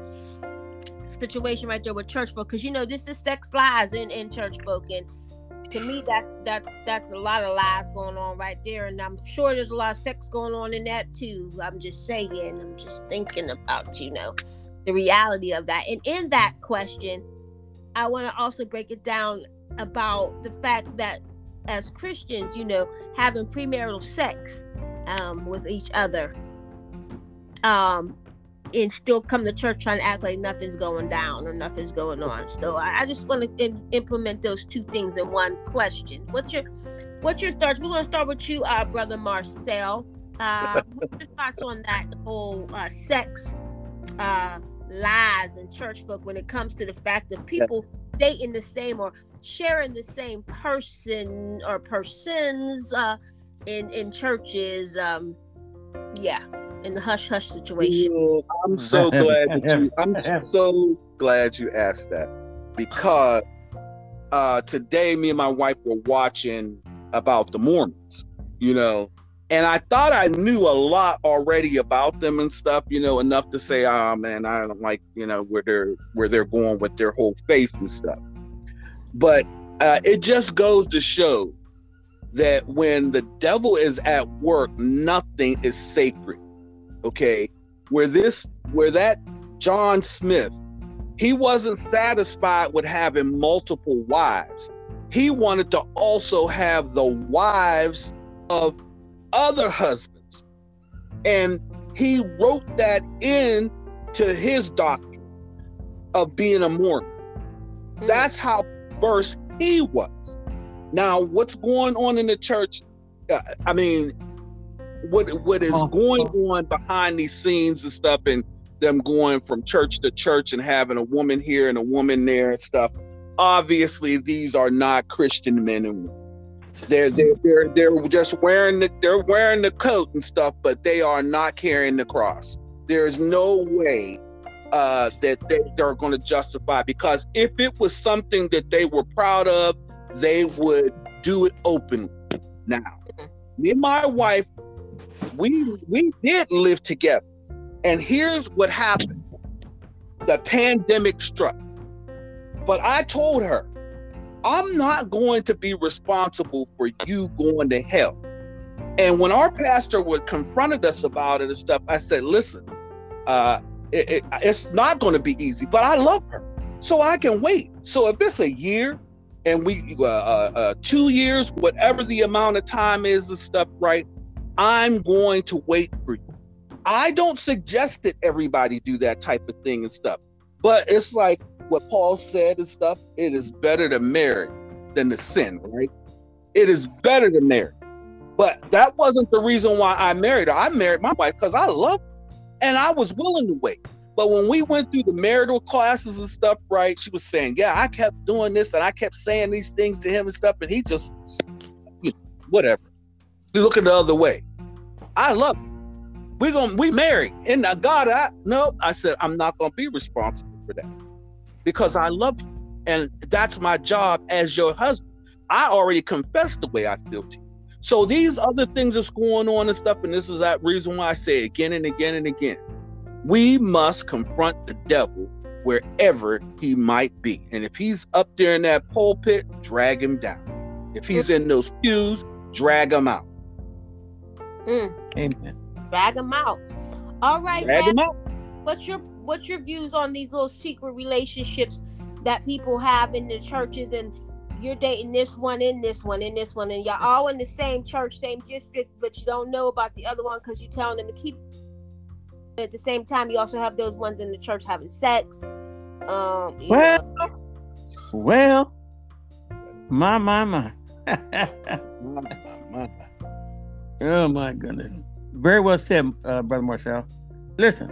situation right there with church folk because you know this is sex lies in in church folk and to me that's that that's a lot of lies going on right there and i'm sure there's a lot of sex going on in that too. I'm just saying i'm just thinking about you know the reality of that. And in that question i want to also break it down about the fact that as christians you know having premarital sex um with each other um and still come to church trying to act like nothing's going down or nothing's going on. So I, I just want to in, implement those two things in one question. What's your what's your thoughts? We're going to start with you, uh, brother Marcel. Uh, [laughs] what's your thoughts on that whole uh, sex uh, lies in church folk when it comes to the fact of people dating the same or sharing the same person or persons uh, in in churches? Um, yeah, in the hush hush situation. Yeah, I'm so [laughs] glad that you. I'm so glad you asked that because uh, today me and my wife were watching about the Mormons. You know, and I thought I knew a lot already about them and stuff. You know, enough to say, "Ah, man, I don't like you know where they're where they're going with their whole faith and stuff." But uh, it just goes to show that when the devil is at work, nothing is sacred okay? Where this where that john smith he wasn't satisfied with having multiple wives. He wanted to also have the wives of other husbands. And he wrote that in to his doctrine of being a mormon hmm. that's how versed he was now what's going on in the church uh, i mean what what is Oh. going on behind these scenes and stuff and them going from church to church and having a woman here and a woman there and stuff? Obviously these are not christian men and women. They're they're they're, they're just wearing the they're wearing the coat and stuff but they are not carrying the cross. There is no way uh that they, they're going to justify because if it was something that they were proud of they would do it openly. Now me and my wife we we did live together. And here's what happened. The pandemic struck. But i told her i'm not going to be responsible for you going to hell. And when our pastor would confronted us about it and stuff i said listen uh it, it- it's not going to be easy but i love her. So i can wait. So if it's a year and we uh, uh, uh two years whatever the amount of time is and stuff right I'm going to wait for you. I don't suggest that everybody do that type of thing and stuff, but it's like what Paul said and stuff. It is better to marry than to sin, right? It is better to marry. But that wasn't the reason why I married her. I married my wife because I love her and I was willing to wait. But when we went through the marital classes and stuff, right, she was saying, Yeah, I kept doing this and I kept saying these things to him and stuff, and he just, you know, whatever. He looking the other way. I love her. We're gonna we married. And I God, I no, I said I'm not gonna be responsible for that because I love you, and that's my job as your husband. I already confessed the way I feel to you. So these other things that's going on and stuff, and this is that reason why I say again and again and again, we must confront the devil wherever he might be. And if he's up there in that pulpit, drag him down. If he's in those pews, drag him out. Mm. Amen. Drag him out. All right, Drag Rab, him out. what's your what's your views on these little secret relationships that people have in the churches and you're dating this one and this one and this one and y'all all in the same church, same district, but you don't know about the other one because you're telling them to keep. At the same time, you also have those ones in the church having sex. Um, Well, know, well, my, my, my. oh, my goodness. Very well said, uh, Brother Marcel. Listen,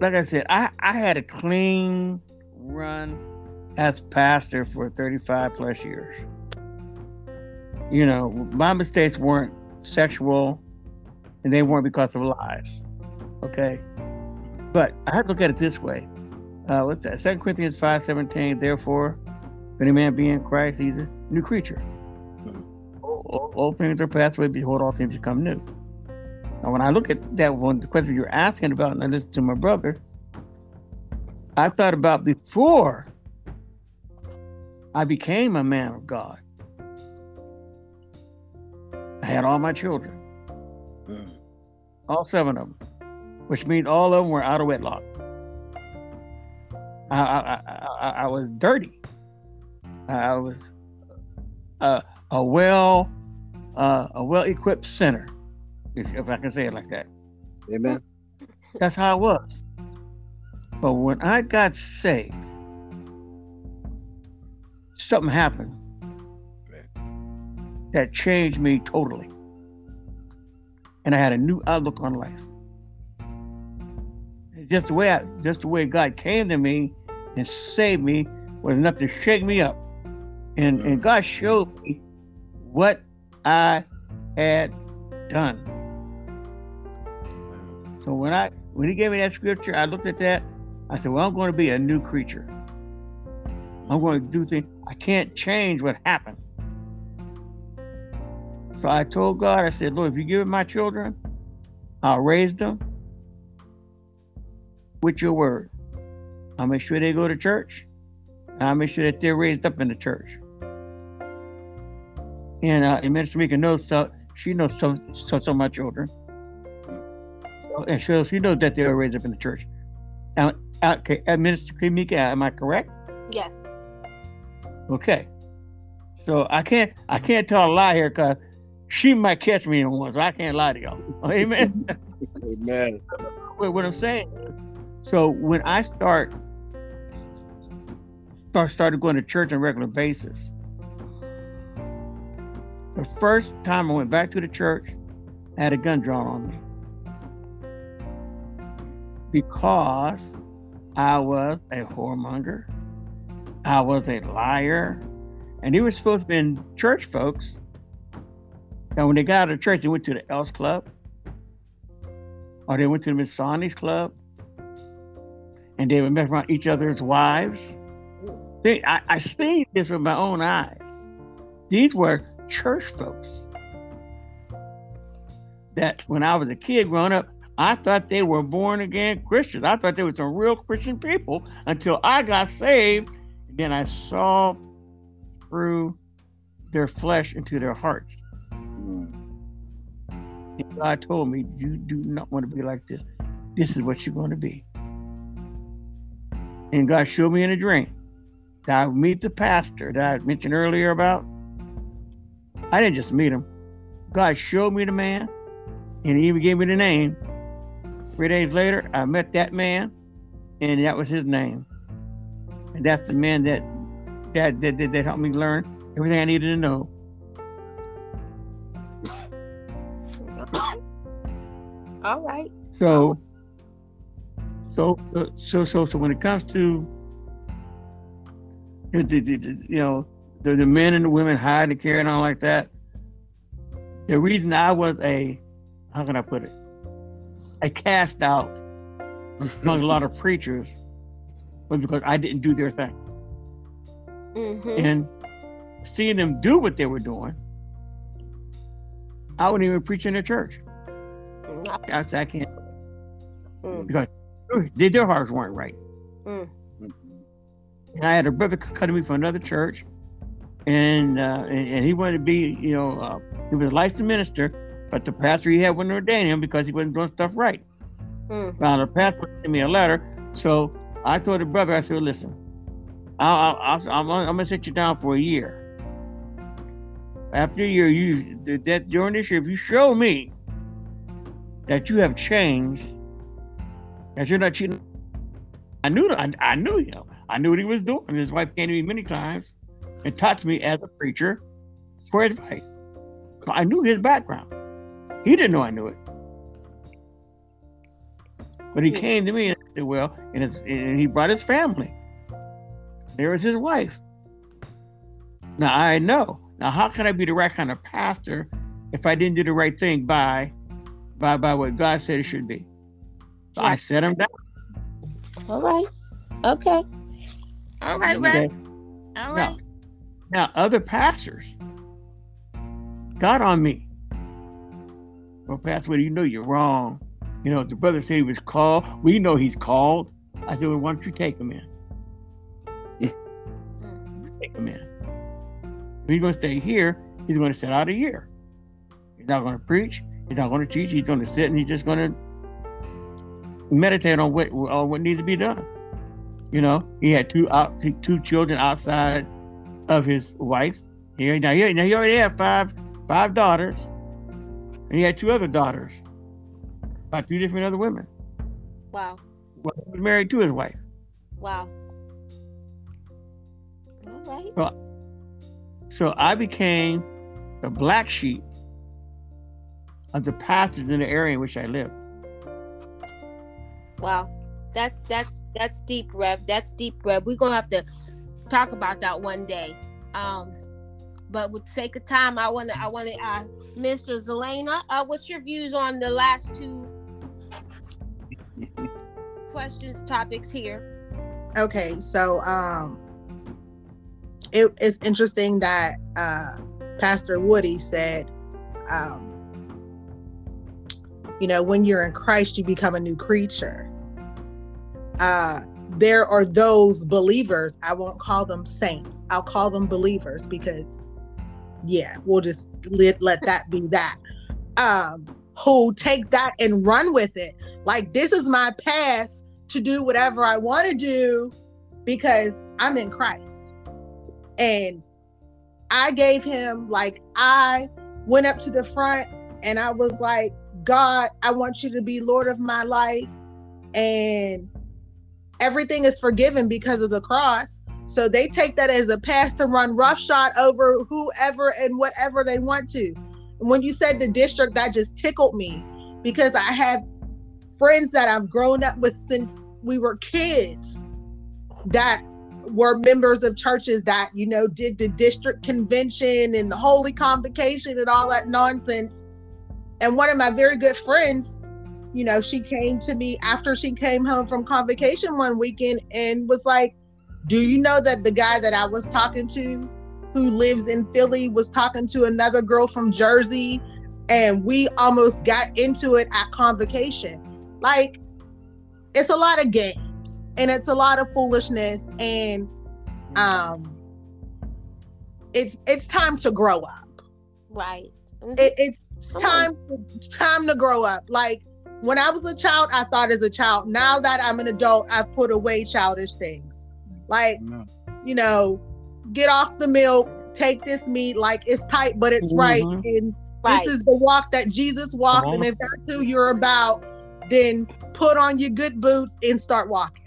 like I said, I, I had a clean run as pastor for 35 plus years. You know, my mistakes weren't sexual and they weren't because of lies. Okay. But I have to look at it this way. Uh, what's that? Second Corinthians 5 17. Therefore, if any man be in Christ, he's a new creature. All, all- all things are passed away, behold, all things become new. Now, when I look at that one, the question you're asking about, and I listen to my brother, I thought about before I became a man of God. I had all my children, Mm. all seven of them, which means all of them were out of wedlock. I, I, I, I, I was dirty. I was a, a well, uh, a well-equipped sinner, if, if I can say it like that. Amen. That's how it was. But when I got saved, something happened that changed me totally. And I had a new outlook on life. Just the way I, just the way God came to me and saved me was enough to shake me up. And and mm. God showed me what I had done. So when I when he gave me that scripture, I looked at that. I said, "Well, I'm going to be a new creature. I'm going to do things. I can't change what happened." So I told God, I said, "Lord, if you give me my children, I'll raise them with your word. I'll make sure they go to church. And I'll make sure that they're raised up in the church." And uh, and Minister Mika knows so she knows some some, some of my children and so she knows that they were raised up in the church. Uh, okay, uh, Minister Mika, am I correct? yes. Okay. So I can't I can't tell a lie here because she might catch me in one, so I can't lie to y'all. [laughs] Amen. Amen. what, I'm saying. So when I start start started going to church on a regular basis, the first time I went back to the church, I had a gun drawn on me because I was a whoremonger, I was a liar, and they were supposed to be in church folks. And when they got out of church, they went to the Elks Club, or they went to the Masonic Club, and they would mess around each other's wives. They, I, I seen this with my own eyes. These were church folks that when I was a kid growing up, I thought they were born again Christians. I thought they were some real Christian people until I got saved. And then I saw through their flesh into their hearts. Mm. God told me, You do not want to be like this. This is what you're going to be. And God showed me in a dream that I would meet the pastor that I mentioned earlier about. I didn't just meet him. God showed me the man, and he even gave me the name. Three days later, I met that man, and that was his name. And that's the man that that that, that, that helped me learn everything I needed to know. All right. So, so, uh, so, so, so when it comes to, the, the, the, the- you know, the, the men and the women hiding and carrying on like that, the reason I was a, how can I put it, a cast out among a lot of preachers was because I didn't do their thing. Mhm. And seeing them do what they were doing, I wouldn't even preach in their church. I said, I can't, Mm. because their, hearts weren't right. mm. And I had a brother come to me from another church, and uh, and, and he wanted to be, you know, uh, he was a licensed minister, but the pastor he had wouldn't ordain him because he wasn't doing stuff right. Mm. Now the pastor sent me a letter, so I told the brother, I said, listen, I'll, I'll, I'll, I'm, gonna- sit you down for a year. After a year, you that during this year, if you show me that you have changed, that you're not cheating, I knew I, I knew him. I knew what he was doing. His wife came to me many times and talked to me as a preacher for advice. So I knew his background. He didn't know I knew it. But he came to me and said, "Well," and, and he brought his family. There was his wife. Now I know. Now how can I be the right kind of pastor if I didn't do the right thing by, by, by what God said it should be? So I set him down. All right. Okay. All right, Okay. All Now, right. now other pastors got on me. Well, Pastor, you know you're wrong. You know, the brother said he was called. We know he's called. I said, well, why don't you take him in? [laughs] Mm. Take him in. If he's going to stay here, he's going to sit out a year. He's not going to preach. He's not going to teach. He's going to sit and he's just going to meditate on what on what needs to be done. You know, he had two out two children outside of his wife's. He, now, he, now he already had five five daughters, and he had two other daughters by two different other women. Wow. Well, he was married to his wife. Wow. All right. So I became the black sheep of the pastors in the area in which I lived. Wow. That's that's that's deep, Rev. That's deep, Rev. We're gonna have to talk about that one day. Um, but with sake of time, I wanna I wanna uh Mr. Zelena, uh, what's your views on the last two [laughs] questions, topics here? Okay, so um it, it's interesting that uh Pastor Woody said um you know when you're in Christ you become a new creature. Uh there are those believers, I won't call them saints. I'll call them believers because yeah, we'll just let, let that be that. Um who take that and run with it. Like this is my past to do whatever I want to do because I'm in Christ. And I gave him, like, I went up to the front and I was like, God, I want you to be Lord of my life. And everything is forgiven because of the cross. So they take that as a pass to run roughshod over whoever and whatever they want to. And when you said the district, that just tickled me because I have friends that I've grown up with since we were kids that were members of churches that you know did the district convention and the holy convocation and all that nonsense and one of my very good friends you know she came to me after she came home from convocation one weekend and was like do you know that the guy that i was talking to who lives in philly was talking to another girl from jersey and we almost got into it at convocation like it's a lot of games and it's a lot of foolishness and um it's it's time to grow up Right. It, it's time to, time to grow up like when i was a child i thought as a child now that i'm an adult i put away childish things like No. you know get off the milk take this meat like it's tight but it's right Mhm. and right. this is the walk that Jesus walked, and if that's who you're about, then put on your good boots and start walking.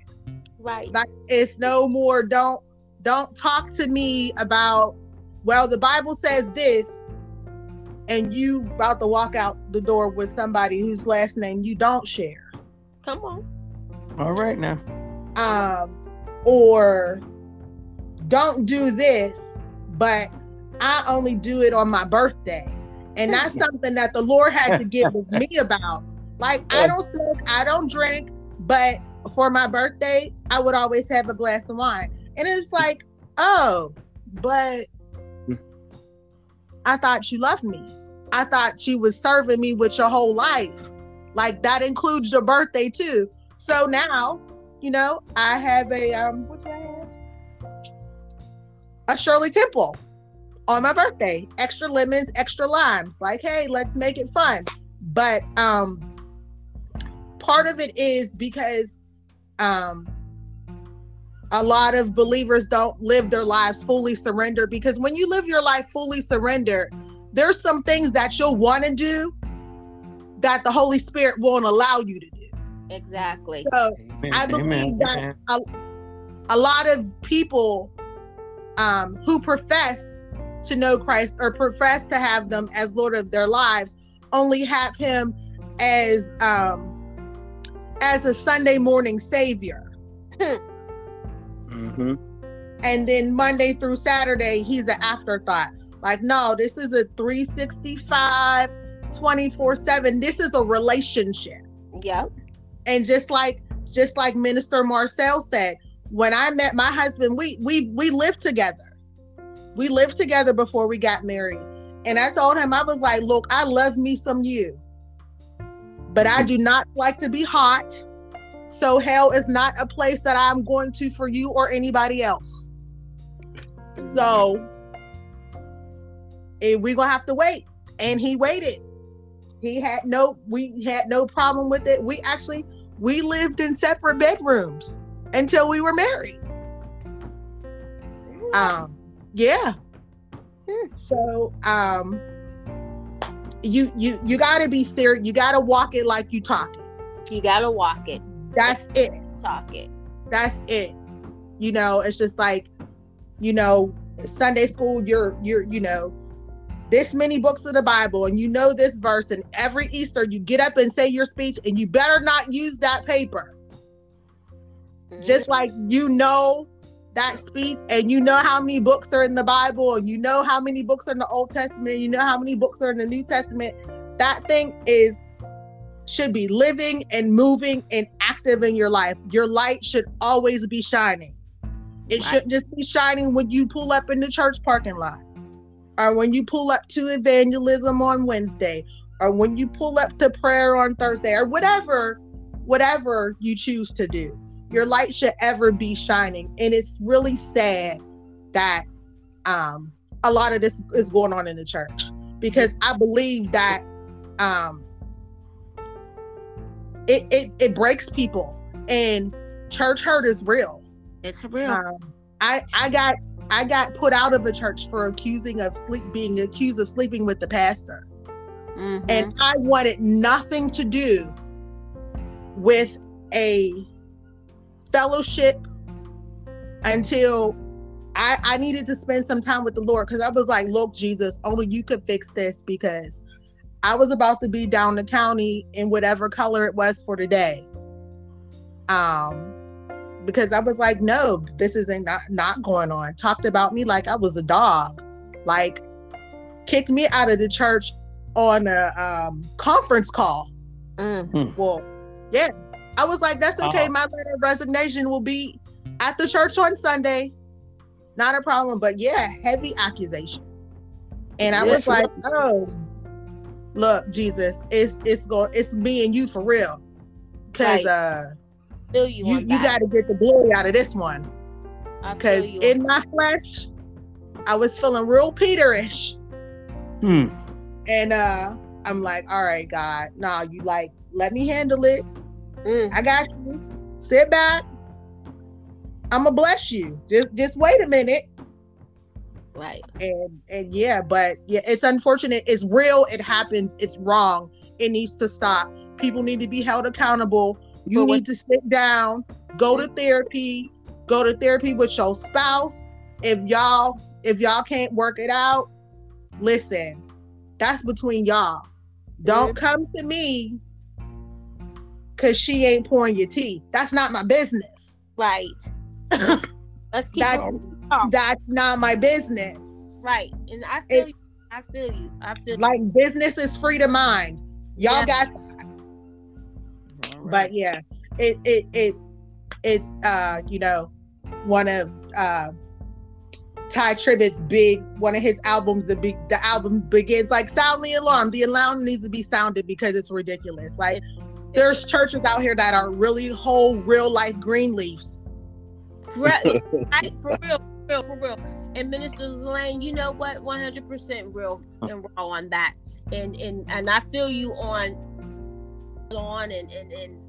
right. Like it's no more. Don't don't talk to me about. Well, the Bible says this, and you about to walk out the door with somebody whose last name you don't share, Come on. All right now. um, or don't do this, but I only do it on my birthday. And that's something that the Lord had to get with [laughs] me about. Like, I don't smoke, I don't drink, but for my birthday, I would always have a glass of wine. And it's like, oh, but I thought you loved me. I thought you was serving me with your whole life. Like that includes your birthday too. So now, you know, I have a um what do I have? A Shirley Temple on my birthday. Extra lemons, extra limes. Like, hey, let's make it fun. But um part of it is because um a lot of believers don't live their lives fully surrendered because when you live your life fully surrendered, there's some things that you'll want to do that the Holy Spirit won't allow you to do. Exactly. So I believe Amen. that a, a lot of people um, who profess to know Christ or profess to have them as Lord of their lives only have Him as um, as a Sunday morning Savior, [laughs] Mm-hmm. and then Monday through Saturday He's an afterthought. Like, no, this is a 365, 24 7. This is a relationship. Yep. and just like just like minister marcel said when i met my husband we we we lived together we lived together before we got married and i told him i was like look i love me some you but i do not like to be hot so hell is not a place that i'm going to for you or anybody else. So eh, we gonna have to wait. And he waited. He had no we had no problem with it. We actually we lived in separate bedrooms until we were married. Um yeah. Hmm. so um you you you gotta be serious you gotta walk it like you talk it. You gotta walk it, that's it. talk it. that's it. You know it's just like you know sunday school you're you're you know this many books of the bible and you know this verse and every easter you get up and say your speech and you better not use that paper. Just mm-hmm. like you know that speech and you know how many books are in the bible and you know how many books are in the old testament and you know how many books are in the new testament that thing is should be living and moving and active in your life. Your light should always be shining. It Right. shouldn't just be shining when you pull up in the church parking lot or when you pull up to evangelism on wednesday or when you pull up to prayer on thursday or whatever whatever you choose to do. Your light should ever be shining. And it's really sad that um a lot of this is going on in the church because i believe that um it it, it breaks people and church hurt is real It's real. um, i i got i got put out of a church for accusing of sleep being accused of sleeping with the pastor Mhm. and I wanted nothing to do with a fellowship until I, I needed to spend some time with the Lord because I was like, look, Jesus, only you could fix this because I was about to be down the county in whatever color it was for the day. Um, because I was like, no, this isn't not, not going on. Talked about me like I was a dog, like kicked me out of the church on a um, conference call. Mm. Well, yeah, I was like, that's okay. Uh-huh. My letter of resignation will be at the church on Sunday. Not a problem. But yeah, heavy accusation. And I was Yes, like, oh, look, Jesus, it's it's going, it's me and you for real. Cause Right. uh, Feel you. you you got to get the glory out of this one. Because in on my flesh, I was feeling real Peterish. Hmm. And uh I'm like, all right, God, nah, you like, let me handle it. Mm. I got you. Sit back. I'ma bless you. Just just wait a minute. Right. And and yeah, but yeah, it's unfortunate. It's real. It happens. It's wrong. It needs to stop. People need to be held accountable. You what- need to sit down, go to therapy, go to therapy with your spouse. If y'all if y'all can't work it out, listen. That's between y'all. Don't come to me cuz she ain't pouring your tea. That's not my business. Right. [laughs] Let's keep That- it talk. That's not my business. right. And I feel It- you. I feel you. I feel like business is free to mind. Y'all yeah. got that. Right. But yeah, it it it it's uh you know one of uh Tye Tribbett's big one of his albums the big the album begins like sound the alarm the alarm needs to be sounded because it's ridiculous like there's churches out here that are really whole real life Greenleafs [laughs] right for real for real for real and minister lane you know what 100% real and raw on that and and and i feel you on on and and and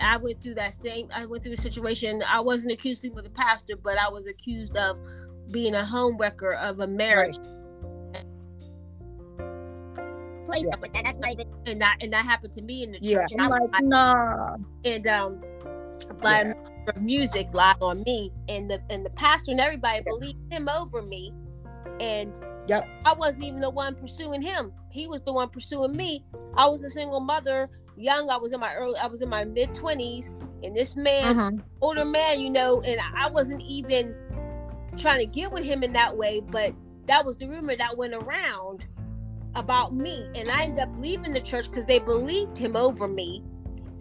I went through that same. I went through a situation. I wasn't accused of a pastor, but I was accused of being a home wrecker of a marriage. Right. Play yeah. stuff like that. That's not even. And that and that happened to me in the church. Yeah, and I'm like, nah. And um, by yeah. music lied on me, and the and the pastor and everybody yeah. believed him over me, and Yep. I wasn't even the one pursuing him. He was the one pursuing me. I was a single mother, young. I was in my early. I was in my mid twenties, and this man, uh-huh. older man, you know, and I wasn't even trying to get with him in that way, but that was the rumor that went around about me. And I ended up leaving the church because they believed him over me.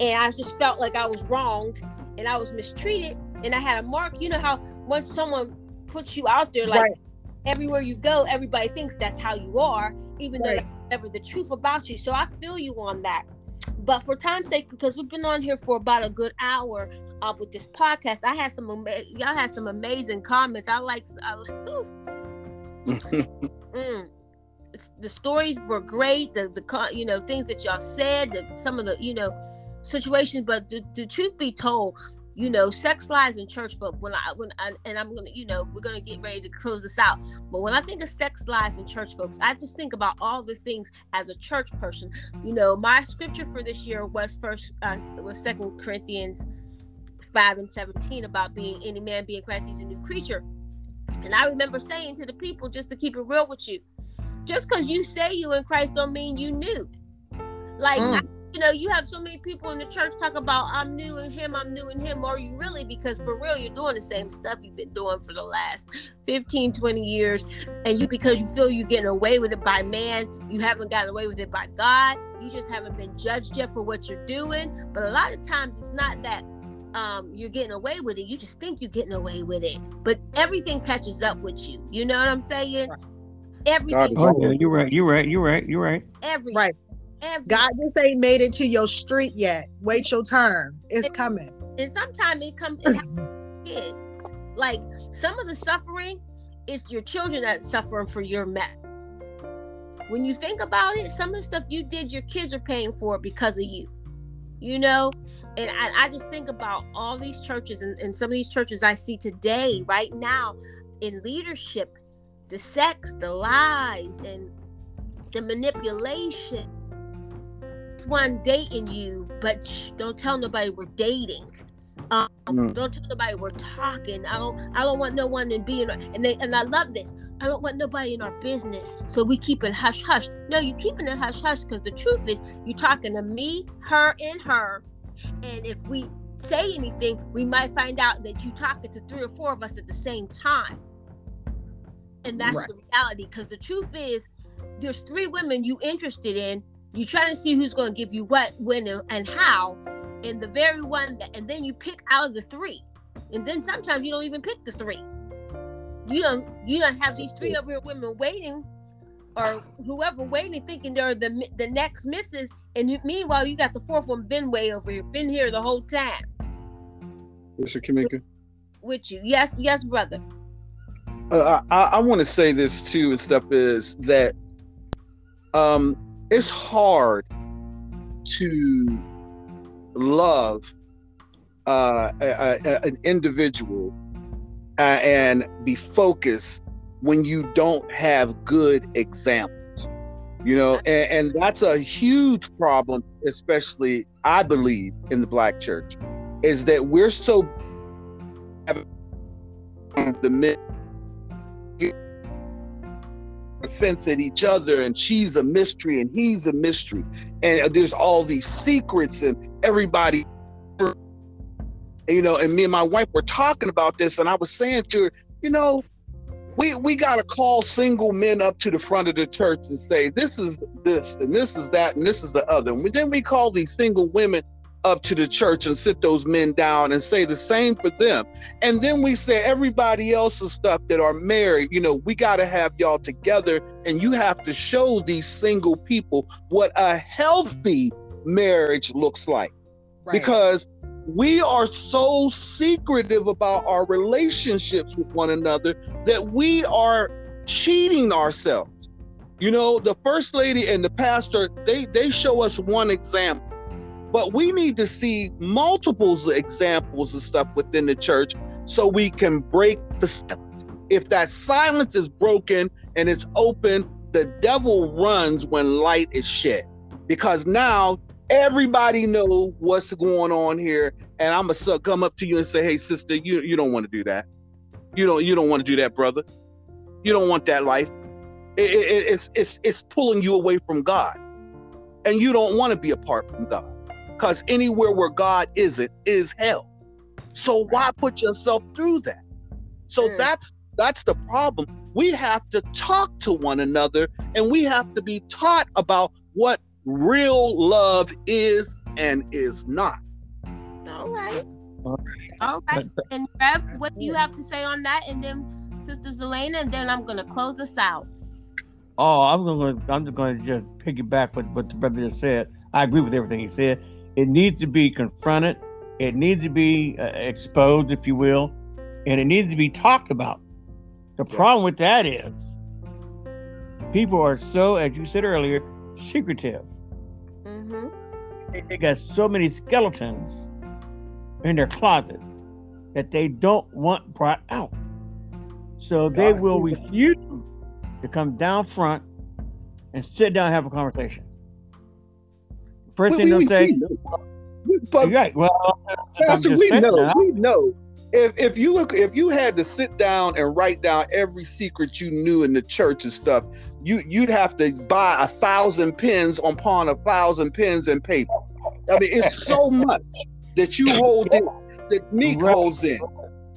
And I just felt like I was wronged and I was mistreated. And I had a mark. You know how once someone puts you out there, like right. everywhere you go, everybody thinks that's how you are, even right. though that's never the truth about you. So I feel you on that. But for time's sake, because we've been on here for about a good hour, uh, with this podcast. I had some y'all had some amazing comments. I like I, [laughs] mm, the stories were great. The the you know things that y'all said, the, some of the you know situations. But the, the truth be told, you know, sex lies in church folk. When I when I and I'm gonna, you know, we're gonna get ready to close this out. But when I think of sex lies in church folks, I just think about all the things as a church person. You know, my scripture for this year was first uh, was Second Corinthians 5 and 17 about being any man being Christ, he's a new creature. And I remember saying to the people, just to keep it real with you, just because you say you in Christ don't mean you new. Like, mm. I, you know, you have so many people in the church talk about I'm new in him, I'm new in him. Are you really? Because for real, you're doing the same stuff you've been doing for the last 15, 20 years. And you because you feel you're getting away with it by man, you haven't gotten away with it by God. You just haven't been judged yet for what you're doing. But a lot of times it's not that um, you're getting away with it. You just think you're getting away with it, but everything catches up with you. You know what I'm saying? Everything. Oh yeah, you're right. You're right. You're right. You're right. Every right. Every, God just ain't made it to your street yet. Wait your turn. It's and, coming. And sometimes it comes kids. Like some of the suffering is your children that suffering for your mess. When you think about it, some of the stuff you did, your kids are paying for because of you. You know, and I, I, just think about all these churches and, and some of these churches I see today, right now, in leadership, the sex, the lies, and the manipulation. This one dating you, but shh, don't tell nobody we're dating. Um, mm. Don't tell nobody we're talking. I don't. I don't want no one in being. And they and I love this. I don't want nobody in our business, so we keep it hush hush. No, you keeping it hush hush because the truth is, you're talking to me, her, and her and if we say anything, we might find out that you talking to three or four of us at the same time. And that's right. the reality. Because the truth is, there's three women you interested in. You trying to see who's going to give you what, when, and how. And the very one that, and then you pick out of the three. And then sometimes you don't even pick the three. You don't, you don't have these three other women waiting or whoever waiting thinking they're the the next missus and meanwhile you got the fourth one been way over here been here the whole time mr kamika with, with you yes yes brother uh, i i want to say this too and stuff is that um it's hard to love uh, a, a, an individual uh, and be focused when you don't have good examples you know? And, and, that's a huge problem especially i believe in the black church is that we're so the offense at each other and she's a mystery and he's a mystery and there's all these secrets and everybody you know and me and my wife were talking about this and i was saying to her you know we we gotta call single men up to the front of the church and say this is this and this is that and this is the other. And then we call these single women up to the church and sit those men down and say the same for them. And then we say everybody else's stuff that are married, you know, we got to have y'all together and you have to show these single people what a healthy marriage looks like. Right. Because we are so secretive about our relationships with one another that we are cheating ourselves. You know, the first lady and the pastor, they they show us one example. But we need to see multiples examples of stuff within the church so we can break the silence. If that silence is broken and it's open, the devil runs when light is shed. Because now everybody know what's going on here and i'm gonna come up to you and say hey sister you, you don't want to do that. You don't you don't want to do that brother. You don't want that life. It, it, it's it's it's pulling you away from god. And you don't want to be apart from god because anywhere where god isn't is hell so why put yourself through that so mm. that's that's the problem we have to talk to one another and we have to be taught about what real love is and is not. All right. All right. And Rev, what do you have to say on that? And then Sister Zelena, and then I'm gonna close us out. Oh, I'm gonna I'm just gonna just piggyback with what the brother just said. I agree with everything he said. It needs to be confronted. It needs to be uh, exposed, if you will, and it needs to be talked about. The yes. problem with that is people are so, as you said earlier, secretive. Mm-hmm. They, they got so many skeletons in their closet that they don't want brought out. So they God. will refuse to come down front and sit down and have a conversation. First thing they'll say, but, right, well, Pastor, we know, now. we know if if you if you had to sit down and write down every secret you knew in the church and stuff, you you'd have to buy a thousand pens on pawn a thousand pens and paper. I mean, it's so [laughs] much that you hold in, that Meek right. holds in,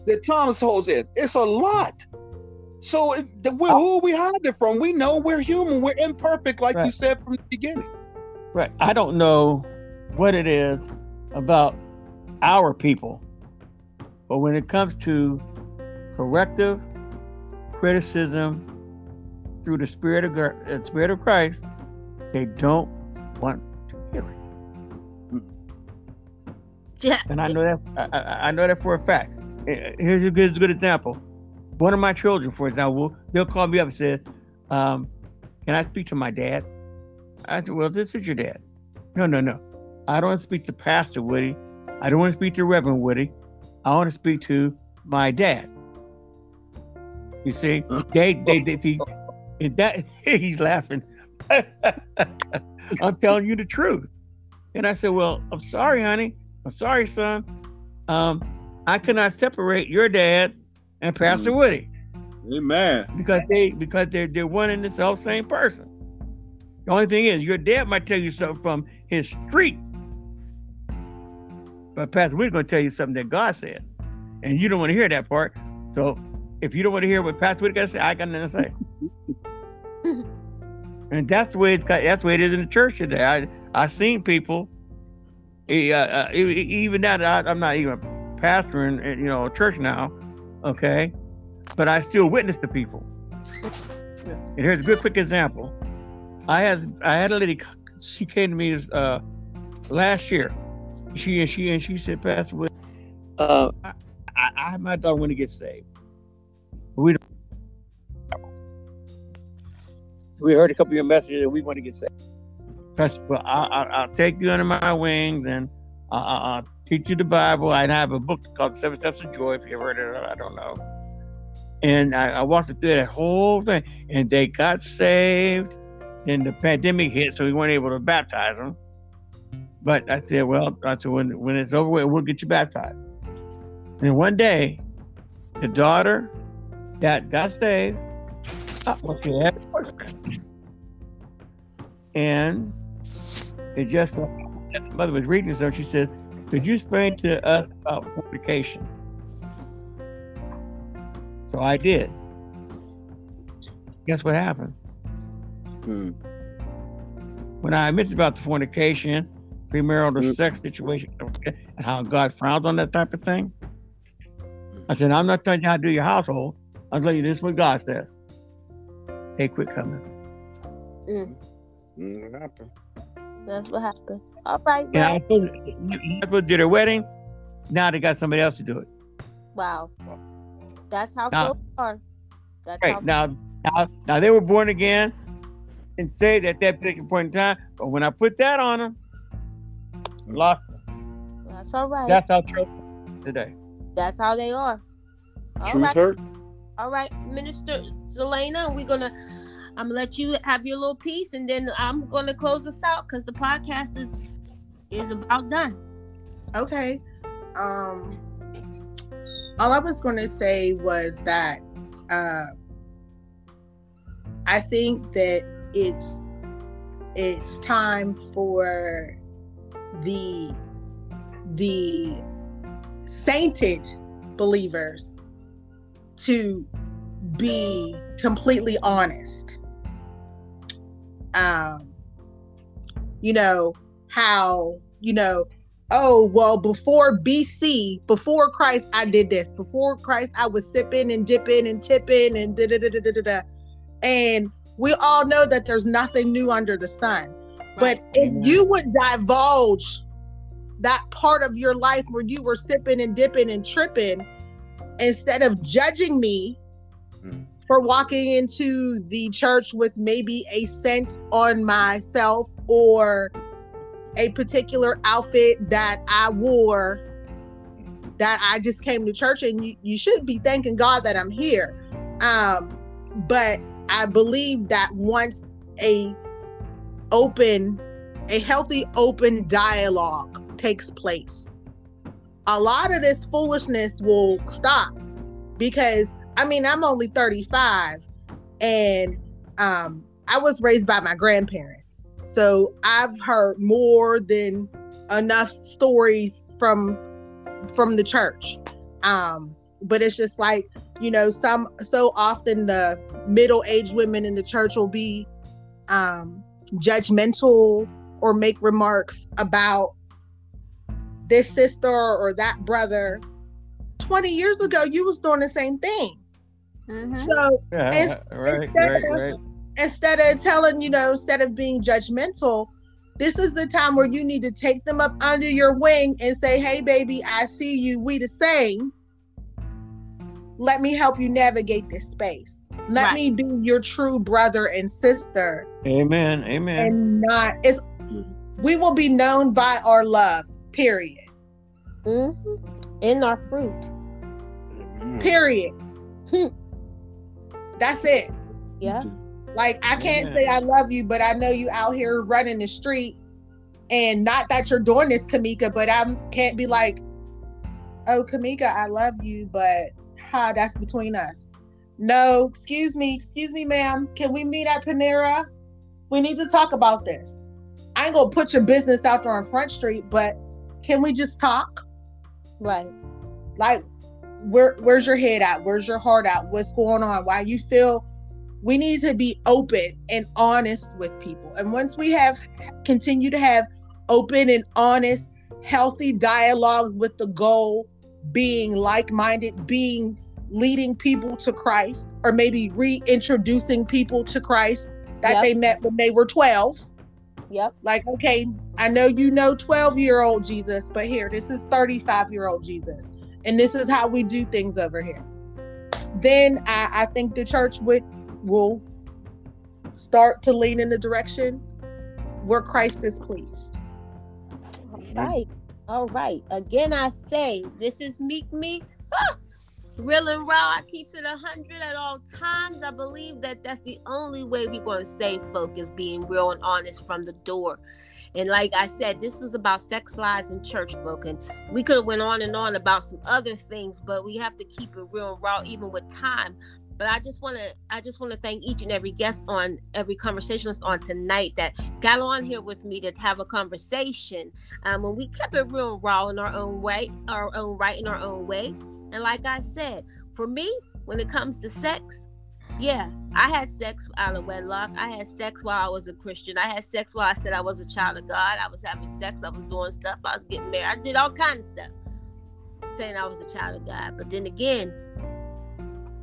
that Thomas holds in. It's a lot. So the, oh. who are we hiding from? We know we're human. We're imperfect, like right. you said from the beginning. Right. I don't know what it is about our people but when it comes to corrective criticism through the spirit of the uh, spirit of Christ, they don't want to hear it. Yeah. And I know that I, I know that for a fact. Here's a good, good example. One of my children, for example, they'll call me up and say, um, "Can I speak to my dad?" I said, "Well, this is your dad." No, no, no. I don't want to speak to Pastor Woody. I don't want to speak to Reverend Woody. I want to speak to my dad. You see, they they they, they that [laughs] he's laughing. [laughs] I'm telling you the truth. And I said, Well, I'm sorry, honey. I'm sorry, son. Um, I cannot separate your dad and Pastor mm. Woody. Amen. Because they because they're they're one and the self same person. The only thing is your dad might tell you something from his street but Pastor, we're going to tell you something that God said, and you don't want to hear that part. So if you don't want to hear what Pastor Whitaker got to say, I got nothing to say. [laughs] and that's the way it's got, that's the way it is in the church today. I I've seen people, uh, uh, even now that I, am not even pastoring, you know, a church now, okay, but I still witness to people. [laughs] And here's a good quick example. I had I had a lady, she came to me uh, last year she and she and she said, Pastor, uh, I, I, I my daughter want to get saved. We. We heard a couple of your messages that we want to get saved. Pastor, well, I, will take you under my wings and I, will teach you the Bible. I have a book called Seven Steps of Joy. If you ever heard it, I don't know. And I, I walked through that whole thing, and they got saved. Then the pandemic hit, so we weren't able to baptize them. But I said, well, I said, when, when it's over with, we'll get you baptized. And one day, the daughter that got saved, uh, and it just, the mother was reading so she said, could you explain to us about fornication? So I did. guess what happened? Hmm. When I mentioned about the fornication, premarital Mm. sex situation, and how God frowns on that type of thing, I said, I'm not telling you how to do your household. I'm telling you this is what God says. Hey, quit coming. Mm, Mm, what happened? that's what happened. All right. Yeah, I Well, was supposed to- you- you supposed to do their wedding. Now they got somebody else to do it. wow. That's how Now- folks are. That's how Right now, now, now they were born again and saved at that particular point in time. But when I put that on them, lost them. that's all right. That's how church today. That's how they are. All Truth right. hurt? All right, Minister Zelena, we're gonna I'm gonna let you have your little piece and then I'm gonna close this out because the podcast is is about done. Okay. Um all I was going to say was that uh I think that it's it's time for the the sainted believers to be completely honest. Um you know how you know oh well before bc before christ i did this before christ i was sipping and dipping and tipping and da da da da da da and we all know that there's nothing new under the sun but if Amen. you would divulge that part of your life where you were sipping and dipping and tripping instead of judging me Mm. for walking into the church with maybe a scent on myself or a particular outfit that I wore that I just came to church and you, you should be thanking God that I'm here. Um, but I believe that once a open, a healthy open dialogue takes place, a lot of this foolishness will stop because I mean I'm only 35 and um I was raised by my grandparents. So I've heard more than enough stories from from the church. Um but it's just like, you know, some so often the middle-aged women in the church will be um judgmental or make remarks about this sister or that brother 20 years ago you was doing the same thing Mhm. so Yeah, Ins- right, instead right, of- right. instead of telling you know instead of being judgmental this is the time where you need to take them up under your wing and say hey baby i see you we the same let me help you navigate this space let Right. me be your true brother and sister Amen. Amen. and not it's we will be known by our love period Mhm. In our fruit. Mm. period Hmm. that's it Yeah. Like I can't Amen. say I love you, but I know you out here running the street, and not that you're doing this, Kamika, but I can't be like, oh, Kamika, I love you, but ha, that's between us. No, excuse me, excuse me, ma'am. Can we meet at Panera? We need to talk about this. I ain't gonna put your business out there on Front Street, but can we just talk? Right. like where where's your head at where's your heart at what's going on why you feel we need to be open and honest with people and once we have continue to have open and honest healthy dialogues with the goal being like-minded being leading people to christ or maybe reintroducing people to christ that Yep. they met when they were 12 Yep. like okay i know you know 12 year old jesus but here this is 35 year old jesus and this is how we do things over here then i, I think the church would will start to lean in the direction where christ is pleased Right. All right. Again, I say this is Meek Meek. [laughs] Ah, Real and raw. I keeps it a hundred at all times. I believe that that's the only way we're going to save is being real and honest from the door. And like I said, this was about sex lies and church folk, and we could have went on and on about some other things, but we have to keep it real and raw, even with time. But I just want to, I just want to thank each and every guest on every conversationist on tonight that got on here with me to have a conversation um, and we kept it real and raw in our own way, our own right in our own way. And like I said, for me, when it comes to sex, yeah, I had sex out of wedlock. I had sex while I was a Christian. I had sex while I said I was a child of God. I was having sex. I was doing stuff. I was getting married. I did all kinds of stuff, saying I was a child of God. But then again,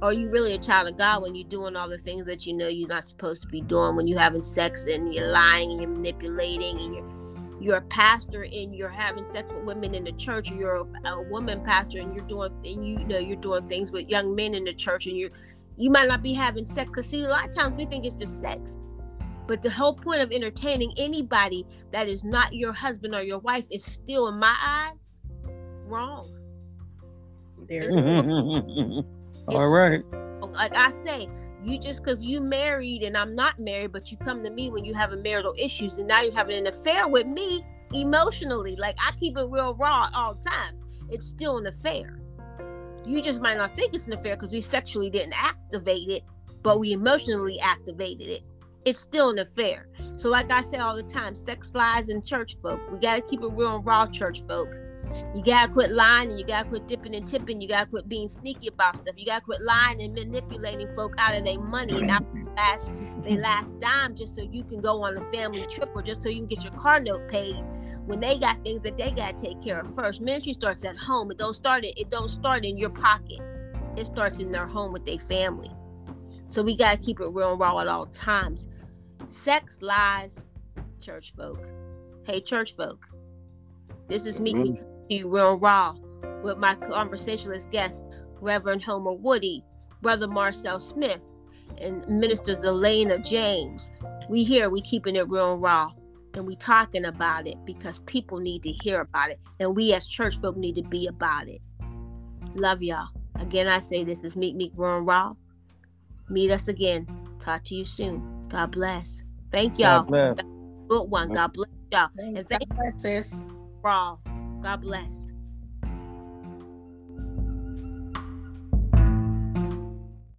are you really a child of God when you're doing all the things that you know you're not supposed to be doing? When you're having sex and you're lying and you're manipulating and you're you're a pastor and you're having sex with women in the church, or you're a, a woman pastor and you're doing and you know you're doing things with young men in the church and you're you might not be having sex because see a lot of times we think it's just sex. But the whole point of entertaining anybody that is not your husband or your wife is still in my eyes wrong. There's [laughs] All right. like i say you just because you married and i'm not married but you come to me when you having marital issues and now you're having an affair with me emotionally like i keep it real raw at all times it's still an affair you just might not think it's an affair because we sexually didn't activate it, but we emotionally activated it. It's still an affair. So, like I say all the time, sex lies in church folk. We gotta keep it real raw, church folk. You gotta quit lying and you gotta quit dipping and tipping. You gotta quit being sneaky about stuff. You gotta quit lying and manipulating folk out of their money and out their last, their last dime just so you can go on a family trip or just so you can get your car note paid when they got things that they got to take care of first. Ministry starts at home. It don't start it. It don't start in your pocket. It starts in their home with their family. So we gotta keep it real and raw at all times. Sex lies, church folk. Hey, church folk. This is me mm-hmm. real raw with my conversationalist guest, Reverend Homer Woody, Brother Marcel Smith, and Minister Zelena James. We here, we keeping it real and raw and we talking about it because people need to hear about it and we as church folk need to be about it. Love y'all. Again i say this is meet meek run raw. Meet us again. Talk to you soon. God bless. Thank y'all. good one. God bless y'all. Thanks. and thank god bless sis. Raw god bless